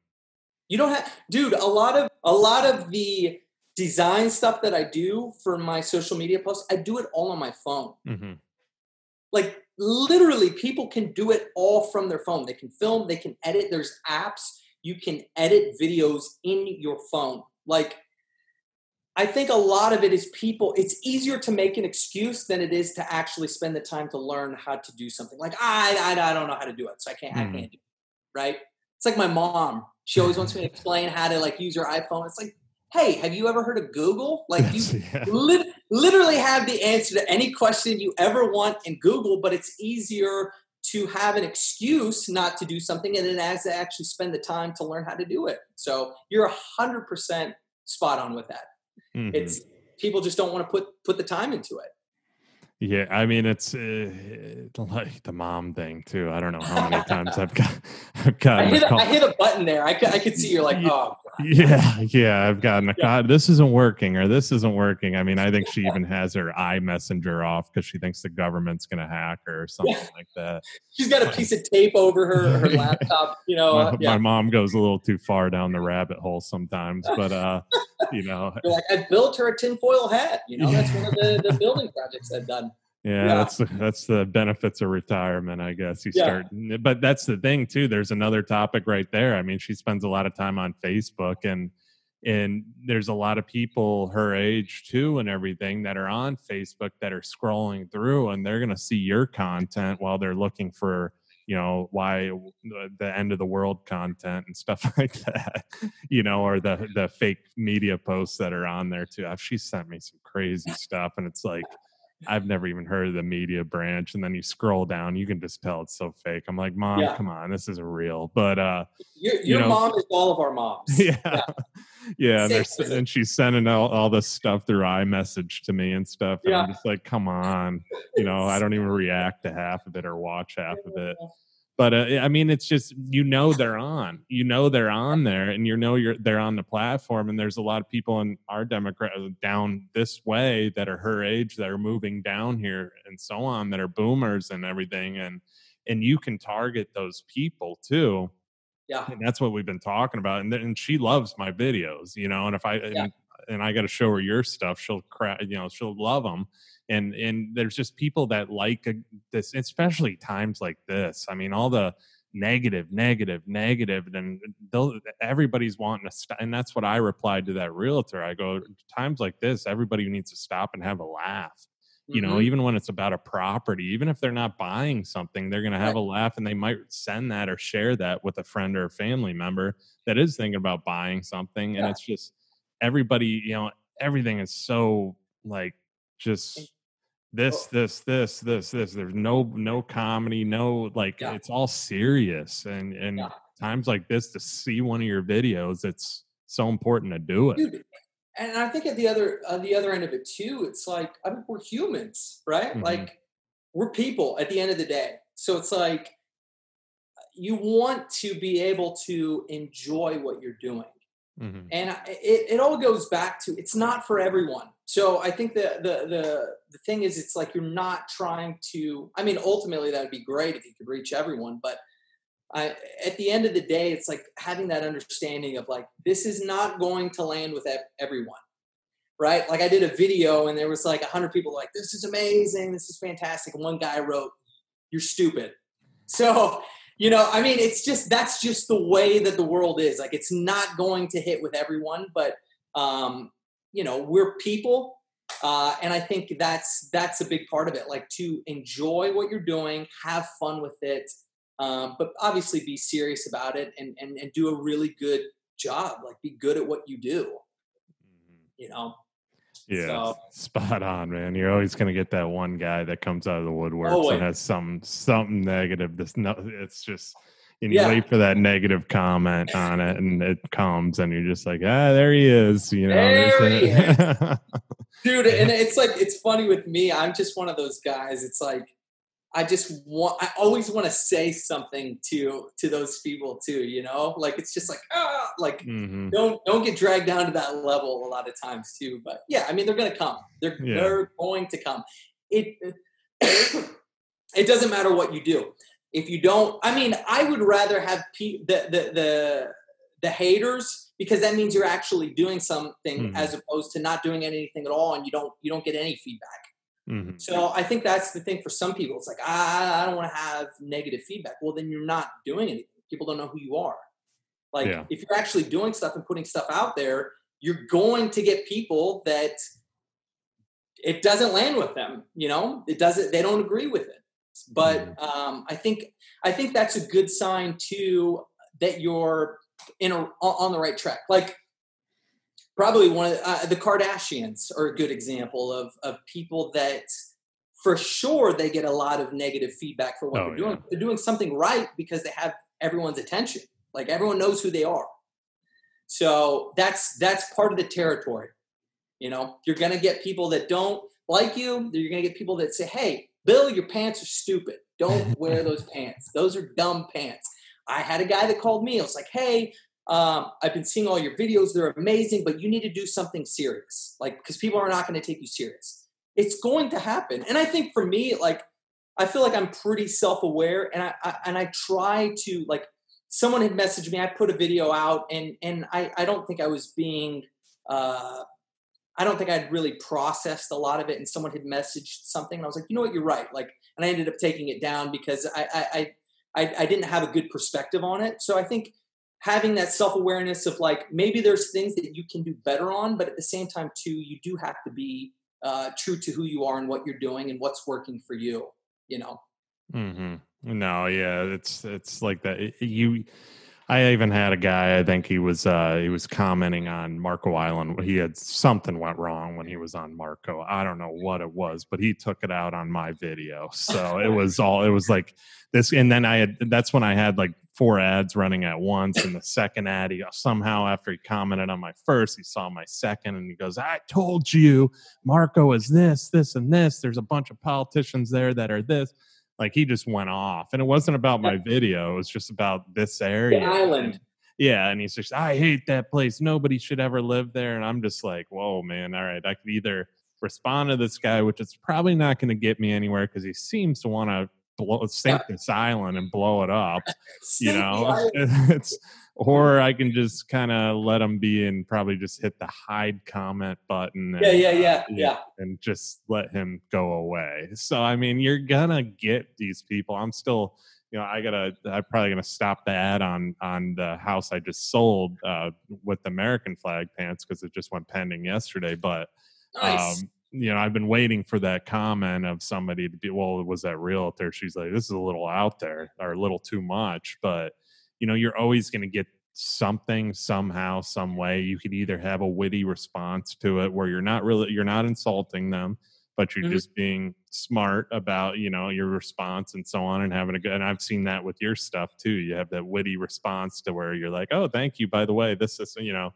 You don't have, dude. A lot of a lot of the design stuff that I do for my social media posts, I do it all on my phone.
hmm
Like literally, people can do it all from their phone. They can film, they can edit. There's apps you can edit videos in your phone. Like, I think a lot of it is people. It's easier to make an excuse than it is to actually spend the time to learn how to do something. Like, I, I, I don't know how to do it, so I can't,
Mhm.
I can't do it. Right? It's like my mom. She always wants me to (laughs) explain how to like use her iPhone. It's like, hey, have you ever heard of Google? Like, you (laughs)
yeah.
lit- literally have the answer to any question you ever want in Google, but it's easier to have an excuse not to do something and then as to actually spend the time to learn how to do it. So you're a hundred percent spot on with that.
Mhm.
It's people just don't want to put put the time into it.
Yeah, I mean it's uh, like the mom thing too. I don't know how many times I've got (laughs) I've (laughs)
I hit,
a.
I hit a button there. I could, I could see you're like, oh,
Yeah, yeah, I've gotten a
Yeah.
call. This isn't working, or this isn't working. I mean, I think she even has her iMessenger off because she thinks the government's going to hack her or something (laughs) like that.
she's got a piece of tape over her, (laughs) her laptop. You know,
my,
uh, yeah.
my mom goes a little too far down the rabbit hole sometimes, but uh, you know, (laughs)
You're like, I built her a tinfoil hat. You know, that's one of the, the building projects I've done.
Yeah,
Yeah.
that's the, that's the benefits of retirement, I guess. You
Yeah.
start, but that's the thing too. There's another topic right there. I mean, she spends a lot of time on Facebook, and and there's a lot of people her age too, and everything that are on Facebook that are scrolling through, and they're gonna see your content while they're looking for you know why the- the end of the world content and stuff (laughs) like that you know or the the fake media posts that are on there too she sent me some crazy stuff and it's like I've never even heard of the media branch. And then you scroll down, you can just tell it's so fake. I'm like, Mom,
Yeah.
come on, this isn't real. But uh
Your,
You know-
mom is all of our moms. (laughs)
yeah. Yeah, and, they're,
Same.
and she's sending all, all this stuff through iMessage to me and stuff. And I'm just like, come on. You know, I don't even react to half of it or watch half of it. (laughs) But uh, I mean, it's just you know they're on. You know they're on there, and you know you're they're on the platform. And there's a lot of people in our democrat down this way that are her age that are moving down here and so on that are boomers and everything. And and you can target those people too.
Yeah.
And that's what we've been talking about. And, and she loves my videos, you know. And if I
Yeah.
and, and I got to show her your stuff, she'll cry. You know, she'll love them. And and there's just people that like a, this, especially times like this. I mean, all the negative, negative, negative, and they'll, everybody's wanting to stop. And that's what I replied to that realtor. I go, times like this, everybody needs to stop and have a laugh you know
Mhm.
even when it's about a property even if they're not buying something they're going to have a laugh and they might send that or share that with a friend or a family member that is thinking about buying something and it's just everybody you know everything is so like just this this this this this there's no no comedy no like
Yeah.
it's all serious and and
Yeah.
times like this to see one of your videos it's so important to do it
Dude, and I think at the other on the other end of it too, it's like I mean we're humans, right?
Mhm.
Like we're people at the end of the day. So it's like you want to be able to enjoy what you're doing.
Mhm.
and it, it all goes back to it's not for everyone. So i think the, the the the thing is it's like you're not trying to i mean ultimately that would be great if you could reach everyone but I, at the end of the day it's like having that understanding of like this is not going to land with everyone right? Like i did a video and there was like a 100 people like this is amazing. This is fantastic. And one guy wrote you're stupid. So you know i mean it's just that's just the way that the world is. Like it's not going to hit with everyone but um you know we're people uh and i think that's that's a big part of it like to enjoy what you're doing have fun with it um but obviously be serious about it and and, and do a really good job. Like be good at what you do.
Mhm.
you know
Yeah,
So-
spot on, man. You're always gonna get that one guy that comes out of the woodworks
Always.
and has some something negative. This no, it's just and you
Yeah.
wait for that negative comment on it, and it comes, and you're just like, ah, there he is. You know,
There he
a- (laughs)
dude and it's like it's funny with me i'm just one of those guys it's like i just want i always want to say something to to those people too you know like it's just like ah like
Mhm.
don't don't get dragged down to that level a lot of times too but yeah i mean they're gonna come they're
Yeah.
they're going to come it it doesn't matter what you do if you don't, I mean, I would rather have pe- the, the the the haters because that means you're actually doing something mm-hmm. as opposed to not doing anything at all and you don't you don't get any feedback. Mm-hmm. So I think that's the thing for some people. It's like I, I don't want to have negative feedback. Well, then you're not doing anything. People don't know who you are. Like yeah. if you're actually doing stuff and putting stuff out there, you're going to get people that it doesn't land with them. You know, it doesn't. They don't agree with it. But mm-hmm. um, I think I think that's a good sign too that you're in a, on the right track. Like probably one of the, uh, the Kardashians are a good example of of people that for sure they get a lot of negative feedback for what oh, they're doing. Yeah. They're doing something right because they have everyone's attention. Like everyone knows who they are. So that's that's part of the territory. You know, you're gonna get people that don't like you. You're gonna get people that say, "Hey, Bill, your pants are stupid. Don't (laughs) wear those pants. Those are dumb pants." I had a guy that called me. I was like, "Hey, um, I've been seeing all your videos. They're amazing, but you need to do something serious, like because people are not going to take you serious. It's going to happen." And I think for me, like, I feel like I'm pretty self-aware, and I, I and I try to like. Someone had messaged me. I put a video out, and and I I don't think I was being. Uh, I don't think I'd really processed a lot of it, and someone had messaged something, and I was like, you know what, you're right. Like, and I ended up taking it down because I I I, I didn't have a good perspective on it. So I think having that self awareness of like maybe there's things that you can do better on, but at the same time too, you do have to be uh, true to who you are and what you're doing and what's working for you. You know.
mm-hmm. No. Yeah. It's it's like that. You I even had a guy. I think he was uh, he was commenting on Marco Island. He had something went wrong when he was on Marco. I don't know what it was, but he took it out on my video. So it (laughs) was all it was like this. And then I had that's when I had like four ads running at once. And the second ad, he somehow after he commented on my first, he saw my second, and he goes, "I told you, Marco is this, this, and this. There's a bunch of politicians there that are this." Like he just went off, and it wasn't about my video; it was just about this area,
the island.
Yeah, and he's just, I hate that place. Nobody should ever live there. And I'm just like, whoa, man. All right, I could either respond to this guy, which is probably not going to get me anywhere because he seems to want to blow sink yeah. this island and blow it up. (laughs) you know, (laughs) it's or I can just kind of let them be and probably just hit the hide comment button.
And, yeah, yeah, yeah, uh, yeah,
and just let him go away. So I mean, you're gonna get these people. I'm still, you know, I gotta. I'm probably gonna stop the ad on on the house I just sold uh, with the American flag pants because it just went pending yesterday. But nice. um, you know, I've been waiting for that comment of somebody to be, well, was that real realtor? She's like, this is a little out there or a little too much, but you know, you're always going to get something somehow, some way. You could either have a witty response to it where you're not really, you're not insulting them but you're mm-hmm. just being smart about you know your response and so on and having a good and i've seen that with your stuff too you have that witty response to where you're like oh thank you by the way this is you know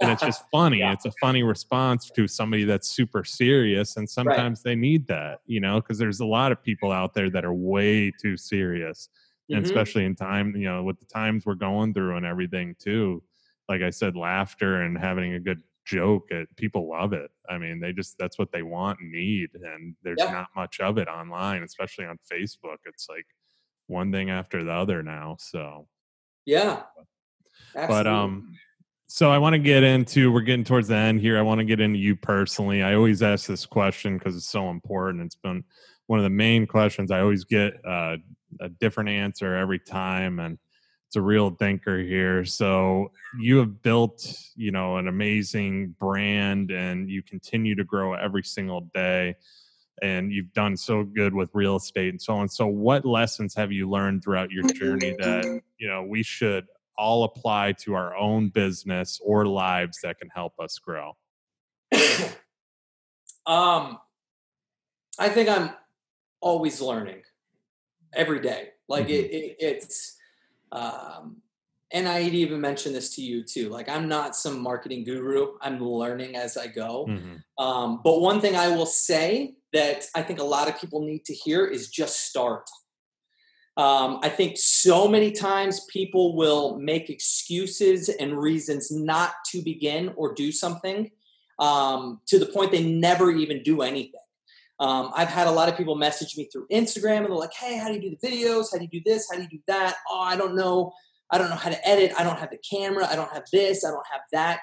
and it's just (laughs) funny yeah. it's a funny response to somebody that's super serious and sometimes right. they need that you know because there's a lot of people out there that are way too serious mm-hmm. and especially in time you know with the times we're going through and everything too like i said laughter and having a good joke it, people love it i mean they just that's what they want and need and there's yep. not much of it online especially on facebook it's like one thing after the other now so
yeah
Absolutely. but um so i want to get into we're getting towards the end here i want to get into you personally i always ask this question because it's so important it's been one of the main questions i always get uh, a different answer every time and it's a real thinker here. So you have built, you know, an amazing brand and you continue to grow every single day. And you've done so good with real estate and so on. So what lessons have you learned throughout your journey that, you know, we should all apply to our own business or lives that can help us grow? (coughs)
um I think I'm always learning every day. Like mm-hmm. it, it it's um, and I even mentioned this to you too. Like, I'm not some marketing guru. I'm learning as I go. Mm-hmm. Um, but one thing I will say that I think a lot of people need to hear is just start. Um, I think so many times people will make excuses and reasons not to begin or do something um, to the point they never even do anything. Um, I've had a lot of people message me through Instagram and they're like, "Hey, how do you do the videos? How do you do this? How do you do that? Oh, I don't know. I don't know how to edit. I don't have the camera. I don't have this. I don't have that."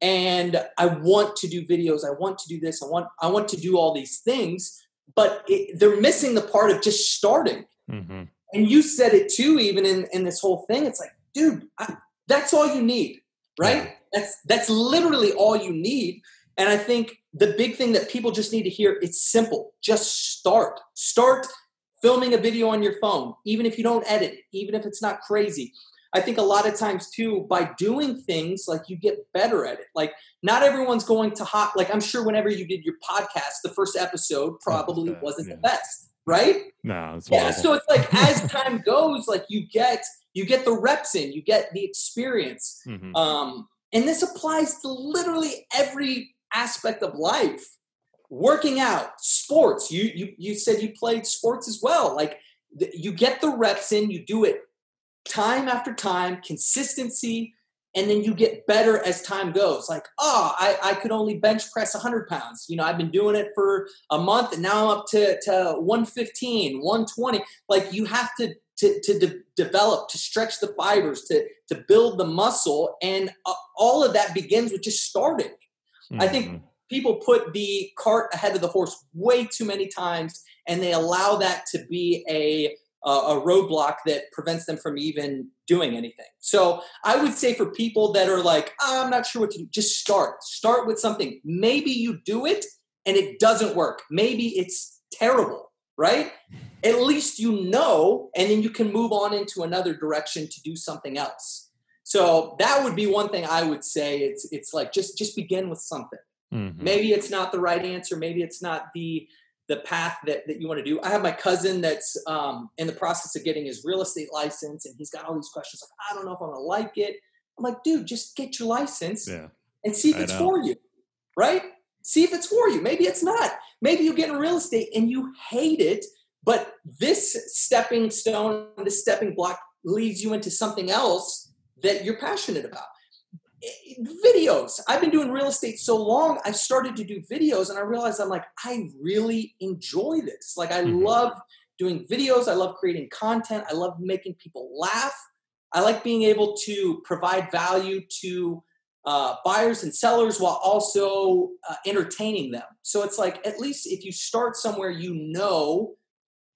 And I want to do videos. I want to do this. I want I want to do all these things, but it, they're missing the part of just starting. Mm-hmm. And you said it too, even in in this whole thing. It's like, dude, I, that's all you need, right? Yeah. That's that's literally all you need. And I think the big thing that people just need to hear it's simple. Just start. Start filming a video on your phone, even if you don't edit, even if it's not crazy. I think a lot of times too, by doing things like you get better at it. Like not everyone's going to hot. Like I'm sure whenever you did your podcast, the first episode probably wasn't yeah. the best, right?
No, it's
yeah. So it's like as time goes, like you get you get the reps in, you get the experience, mm-hmm. um, and this applies to literally every aspect of life. Working out, sports. You you you said you played sports as well. Like you get the reps in, you do it time after time, consistency, and then you get better as time goes. Like, oh, I, I could only bench press 100 pounds. You know, I've been doing it for a month, and now I'm up to, to 115, 120. Like, you have to to, to de- develop, to stretch the fibers, to to build the muscle, and uh, all of that begins with just starting. Mm-hmm. I think mm-hmm. people put the cart ahead of the horse way too many times, and they allow that to be a a roadblock that prevents them from even doing anything. So I would say for people that are like, oh, I'm not sure what to do, just start. Start with something. Maybe you do it and it doesn't work. Maybe it's terrible, right? At least you know, and then you can move on into another direction to do something else. So that would be one thing I would say. It's it's like just just begin with something. Mm-hmm. Maybe it's not the right answer. Maybe it's not the the path that, that you want to do. I have my cousin that's um, in the process of getting his real estate license, and he's got all these questions like, I don't know if I'm going to like it. I'm like, dude, just get your license yeah. and see if I it's know. for you, right? See if it's for you. Maybe it's not. Maybe you get in real estate and you hate it, but this stepping stone, this stepping block leads you into something else that you're passionate about videos. I've been doing real estate so long, I started to do videos and I realized I'm like, I really enjoy this. Like, I mm-hmm. love doing videos. I love creating content. I love making people laugh. I like being able to provide value to uh, buyers and sellers while also uh, entertaining them. So it's like, at least if you start somewhere, you know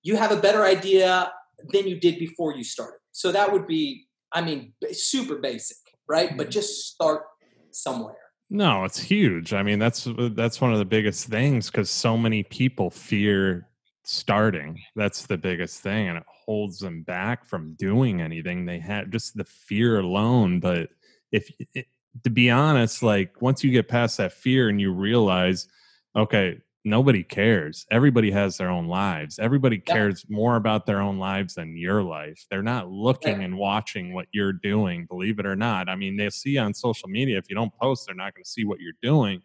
you have a better idea than you did before you started. So that would be, I mean, super basic right? But mm-hmm. just start somewhere.
No, it's huge. I mean, that's that's one of the biggest things because so many people fear starting. That's the biggest thing, and it holds them back from doing anything. They had just the fear alone. But if it, to be honest, like once you get past that fear and you realize, okay, nobody cares. Everybody has their own lives. Everybody cares yeah. more about their own lives than your life. They're not looking yeah. and watching what you're doing, believe it or not. I mean, they see on social media, if you don't post, they're not going to see what you're doing,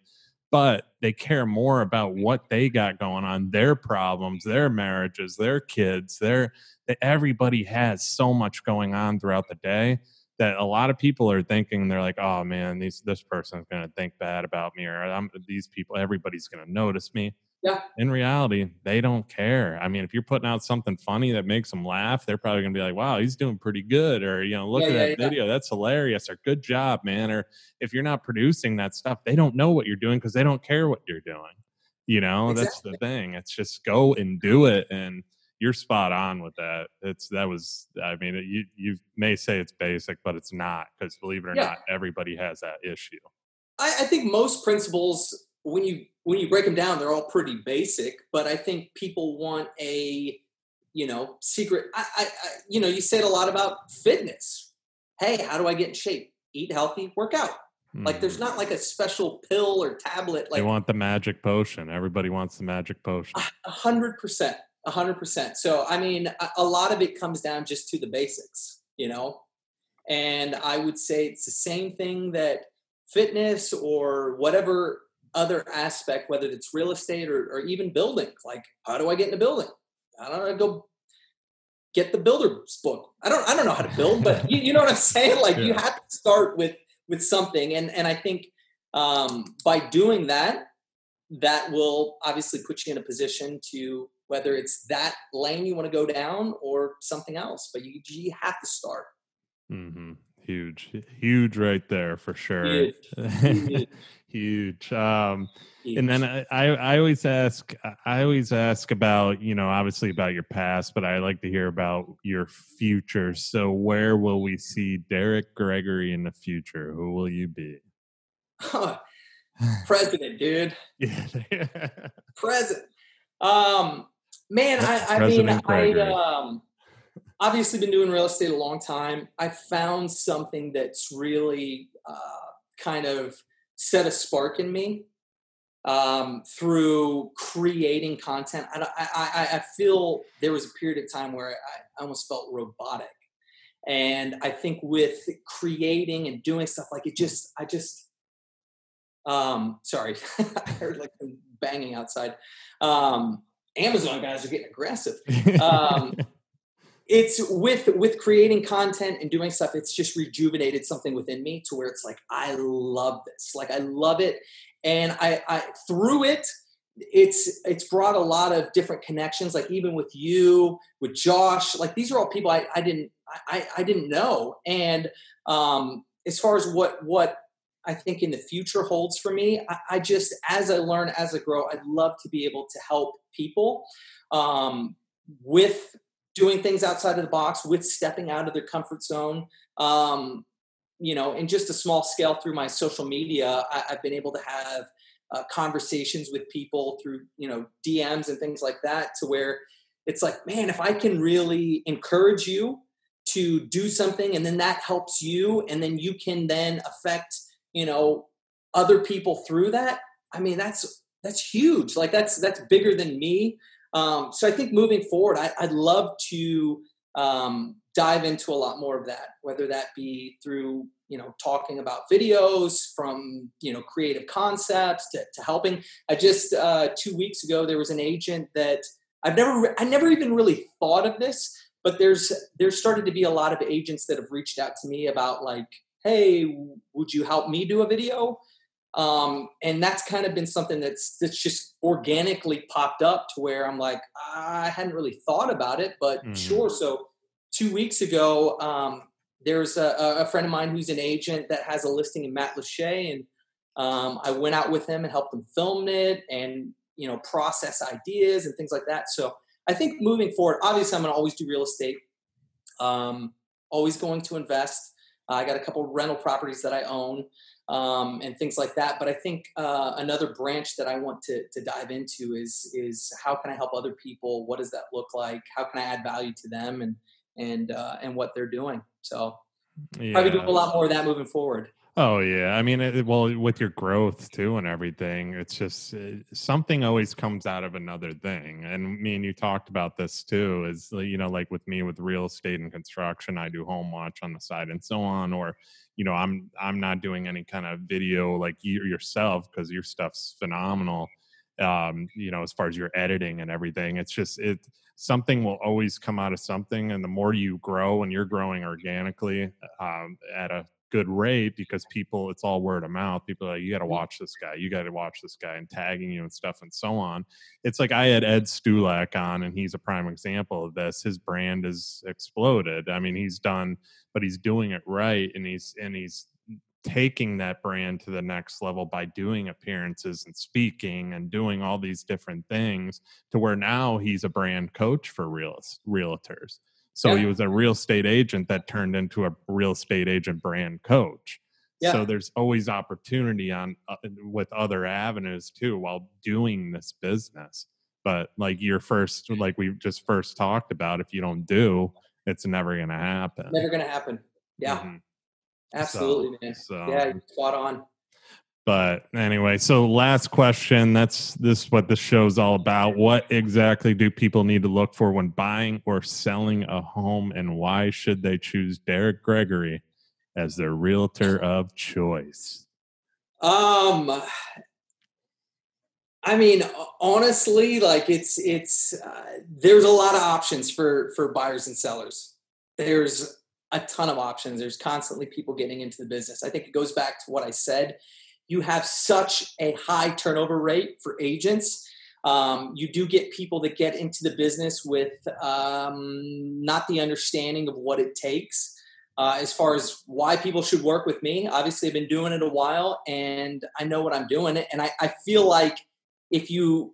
but they care more about what they got going on, their problems, their marriages, their kids, their everybody has so much going on throughout the day that a lot of people are thinking they're like, oh man, these this person's gonna think bad about me, or I'm, these people, everybody's gonna notice me.
Yeah.
In reality, they don't care. I mean, if you're putting out something funny that makes them laugh, they're probably gonna be like, "Wow, he's doing pretty good," or you know, look yeah, at yeah, that yeah. video, that's hilarious, or good job, man. Or if you're not producing that stuff, they don't know what you're doing because they don't care what you're doing. You know, exactly. that's the thing. It's just go and do it, and you're spot on with that. It's that was. I mean, you you may say it's basic, but it's not because believe it or yeah. not, everybody has that issue.
I, I think most principles, when you when you break them down, they're all pretty basic. But I think people want a you know secret. I, I, I you know you said a lot about fitness. Hey, how do I get in shape? Eat healthy, work out. Like there's hmm. not like a special pill or tablet. Like
they want the magic potion. Everybody wants the magic potion.
A hundred percent hundred percent. So, I mean, a, a lot of it comes down just to the basics, you know? And I would say it's the same thing that fitness or whatever other aspect, whether it's real estate or, or even building, like how do I get in a building? I don't know, go get the builder's book. I don't I don't know how to build, but you, you know what I'm (laughs) saying? Like yeah. you have to start with with something. And and I think um, by doing that, that will obviously put you in a position to whether it's that lane you want to go down or something else. But you, you have to start.
Mm-hmm. Huge, huge, right there for sure.
Huge. Huge. (laughs)
huge. Um, and then I, I, I always ask, I always ask about, you know, obviously about your past, but I like to hear about your future. So where will we see Derrick Gregory in the future? Who will you be? (laughs)
President, dude. Yeah. (laughs) President. Um, man, I, I mean, I, um, obviously been doing real estate a long time. I found something that's really uh, kind of set a spark in me um, through creating content. I, I, I, feel there was a period of time where I almost felt robotic. And I think with creating and doing stuff like it just, I just, um, sorry, (laughs) I heard like banging outside. Um, Amazon guys are getting aggressive. (laughs) Um, it's with with creating content and doing stuff it's just rejuvenated something within me to where it's like i love this. Like i love it. And i i through it it's it's brought a lot of different connections like even with you with josh like these are all people i, I didn't I, I didn't know. And um as far as what what i think in the future holds for me. I, I just as i learn as i grow i'd love to be able to help people um with doing things outside of the box with stepping out of their comfort zone um, you know in just a small scale through my social media I, have been able to have uh, conversations with people through you know dms and things like that to where it's like man if i can really encourage you to do something and then that helps you and then you can then affect you know other people through that i mean that's that's huge like that's that's bigger than me um, so I think moving forward, I, would love to um, dive into a lot more of that, whether that be through you know talking about videos from you know creative concepts to, to helping. I just uh, two weeks ago there was an agent that I've never I never even really thought of this, but there's there's started to be a lot of agents that have reached out to me about like, hey, would you help me do a video? Um, and that's kind of been something that's that's just organically popped up to where I'm like, I hadn't really thought about it, but mm-hmm. sure. So two weeks ago, um, there's a, a, friend of mine who's an agent that has a listing in Matlacha, and um, I went out with him and helped him film it and you know process ideas and things like that. So I think moving forward, obviously, I'm going to always do real estate. Um, always going to invest. Uh, I got a couple rental properties that I own um, and things like that. But I think uh, another branch that I want to, to dive into is is how can I help other people? What does that look like? How can I add value to them and and uh, and what they're doing? So yeah. probably do a lot more of that moving forward.
Oh yeah, I mean, it, well, with your growth too and everything, it's just it, uh, something always comes out of another thing. And me and you talked about this too. Is you know, like with me with real estate and construction, I do home watch on the side and so on. Or you know, I'm I'm not doing any kind of video like you yourself because your stuff's phenomenal. Um, you know, as far as your editing and everything, it's just it something will always come out of something and the more you grow and you're growing organically um, at a good rate because people it's all word of mouth. People are like you got to mm-hmm. watch this guy. You got to watch this guy and tagging you and stuff and so on. It's like i had ed stulak on and he's a prime example of this. His brand has exploded. I mean he's done but he's doing it right and he's and he's taking that brand to the next level by doing appearances and speaking and doing all these different things to where now he's a brand coach for real realtors so yeah. he was a real estate agent that turned into a real estate agent brand coach. Yeah. So there's always opportunity on uh, with other avenues too while doing this business. But like your first, like we just first talked about, if you don't do, it's never going to happen.
Never going to happen. Yeah, mm-hmm. absolutely, so, man. So, yeah, spot on.
But anyway, so last question. That's this what the show's all about. What exactly do people need to look for when buying or selling a home and why should they choose Derrick Gregory as their realtor of choice?
Um I mean, honestly, like it's it's uh, there's a lot of options for for buyers and sellers. There's a ton of options. There's constantly people getting into the business. I think it goes back to what I said you have such a high turnover rate for agents. Um, you do get people that get into the business with um, not the understanding of what it takes. Uh, as far as why people should work with me, obviously I've been doing it a while and I know what I'm doing. And I, I feel like if you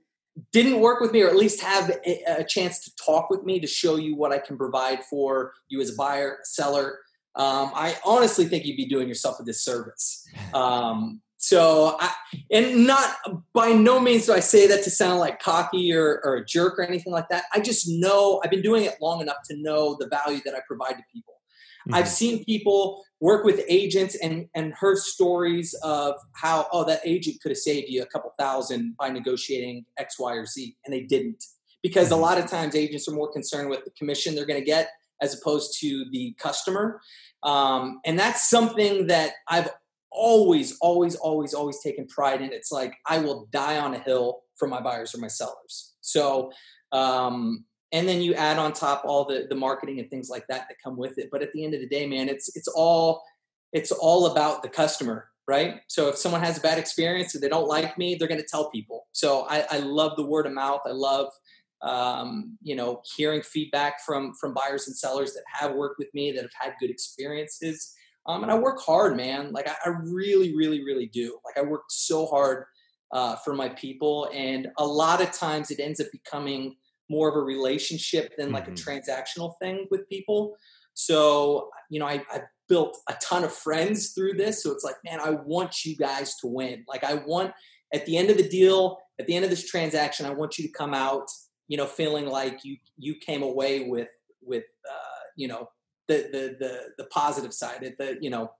didn't work with me or at least have a, a, chance to talk with me to show you what I can provide for you as a buyer, seller, um, I honestly think you'd be doing yourself a disservice. Um, so, I, and not by no means do I say that to sound like cocky or, or a jerk or anything like that. I just know I've been doing it long enough to know the value that I provide to people. Mm-hmm. I've seen people work with agents and and heard stories of how oh that agent could have saved you a couple thousand by negotiating X, Y, or Z, and they didn't because a mm-hmm. lot of times agents are more concerned with the commission they're going to get as opposed to the customer, um, and that's something that I've always, always, always, always taken pride in. It's like I will die on a hill for my buyers or my sellers. So um, and then you add on top all the the marketing and things like that that come with it. But at the end of the day man it's it's all it's all about the customer right? So if someone has a bad experience and they don't like me they're going to tell people. So I, I love the word of mouth. I love um, you know hearing feedback from from buyers and sellers that have worked with me that have had good experiences um, and i work hard man like I, I really really really do like i work so hard uh, for my people and a lot of times it ends up becoming more of a relationship than like mm-hmm. a transactional thing with people. So, you know, I, I built a ton of friends through this. So it's like, man, I want you guys to win. Like, I want at the end of the deal, at the end of this transaction, I want you to come out, you know, feeling like you you came away with with uh, you know the the the the positive side, the you know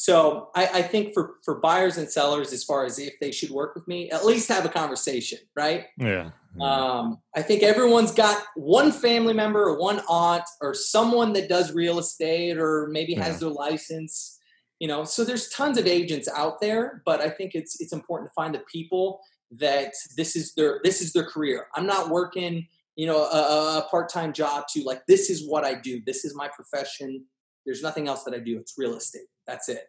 so I, I, think for for buyers and sellers, as far as if they should work with me, at least have a conversation, right?
Yeah. yeah.
Um, I think everyone's got one family member or one aunt or someone that does real estate or maybe has yeah. their license. You know, so there's tons of agents out there, but I think it's it's important to find the people that this is their this is their career. I'm not working, you know, a, a part-time job to like this is what I do. This is my profession. There's nothing else that I do. It's real estate. That's it.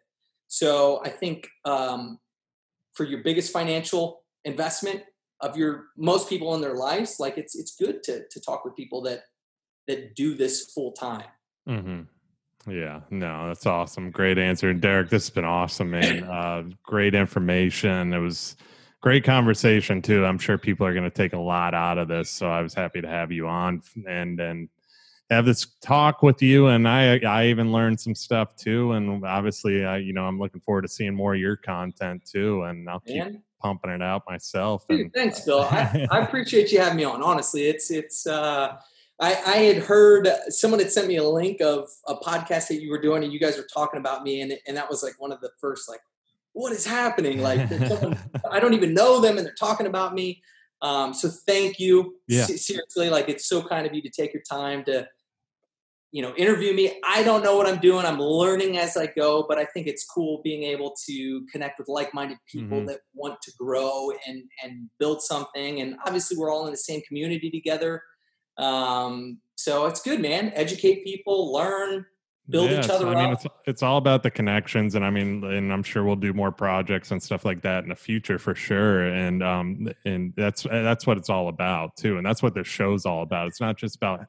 So I think um, for your biggest financial investment of your most people in their lives, like it's it's good to to talk with people that that do this full time.
Mm-hmm. Yeah, no, that's awesome. Great answer, and Derrick. This has been awesome, man. Uh, great information. It was great conversation too. I'm sure people are going to take a lot out of this. So I was happy to have you on, and and have this talk with you and i i even learned some stuff too and obviously I, you know i'm looking forward to seeing more of your content too and i'll keep Man. pumping it out myself
Dude, and, thanks bill I, I, (laughs) appreciate you having me on honestly it's it's uh I, I had heard someone had sent me a link of a podcast that you were doing and you guys were talking about me and, and that was like one of the first like what is happening? Like (laughs) someone, i don't even know them and they're talking about me. Um, so thank you.
Yeah.
seriously like it's so kind of you to take your time to you know interview me. I don't know what i'm doing. I'm learning as i go but i think it's cool being able to connect with like-minded people mm-hmm. that want to grow and and build something. And obviously we're all in the same community together. Um, so it's good man. Educate people learn build each other I
mean,
up.
It's, it's all about the connections, and I mean, and I'm sure we'll do more projects and stuff like that in the future for sure. And um, and that's that's what it's all about too, and that's what this show's all about. It's not just about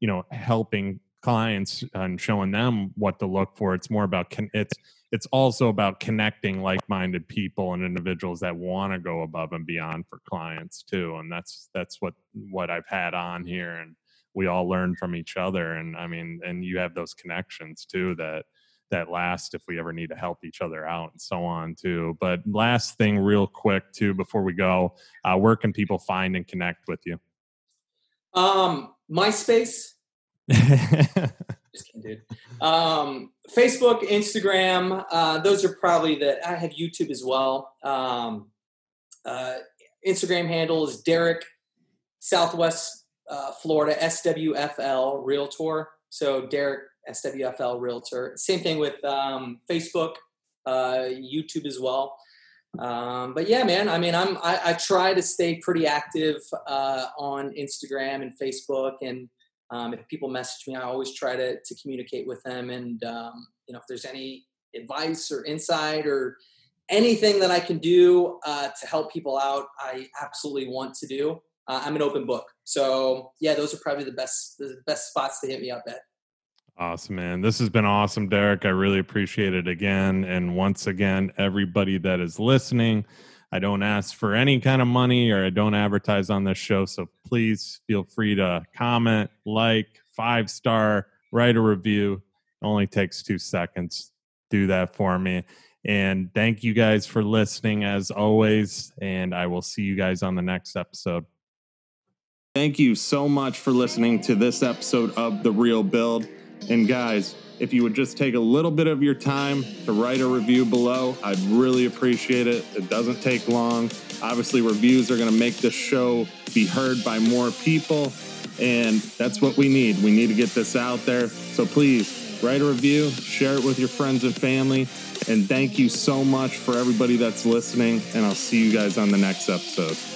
you know helping clients and showing them what to look for. It's more about con- it's it's also about connecting like-minded people and individuals that want to go above and beyond for clients too. And that's that's what what I've had on here, and we all learn from each other. And I mean, and you have those connections too that that last if we ever need to help each other out and so on too. But last thing, real quick too, before we go, uh, where can people find and connect with you?
Um, MySpace (laughs) Just kidding, dude. Um, Facebook, Instagram, uh, those are probably the. I have YouTube as well. Um, uh, Instagram handle is Derrick Southwest uh, Florida SWFL Realtor. So Derrick SWFL Realtor. Same thing with um, Facebook, uh, YouTube as well. Um, but yeah, man. I mean, I'm I, I try to stay pretty active uh, on Instagram and Facebook, and um, if people message me, I always try to, to communicate with them. And, um, you know, if there's any advice or insight or anything that I can do uh, to help people out, I absolutely want to do. Uh, I'm an open book. So yeah, those are probably the best the best spots to hit me up at.
Awesome, man. This has been awesome, Derrick. I really appreciate it again. And once again, everybody that is listening, I don't ask for any kind of money or I don't advertise on this show. So please feel free to comment, like, five star, write a review. It only takes two seconds. Do that for me. And thank you guys for listening as always. And I will see you guys on the next episode. Thank you so much for listening to this episode of The Real Build. And guys, if you would just take a little bit of your time to write a review below, I'd really appreciate it. It doesn't take long. Obviously, reviews are going to make this show be heard by more people, and that's what we need. We need to get this out there. So please write a review, share it with your friends and family, and thank you so much for everybody that's listening. And I'll see you guys on the next episode.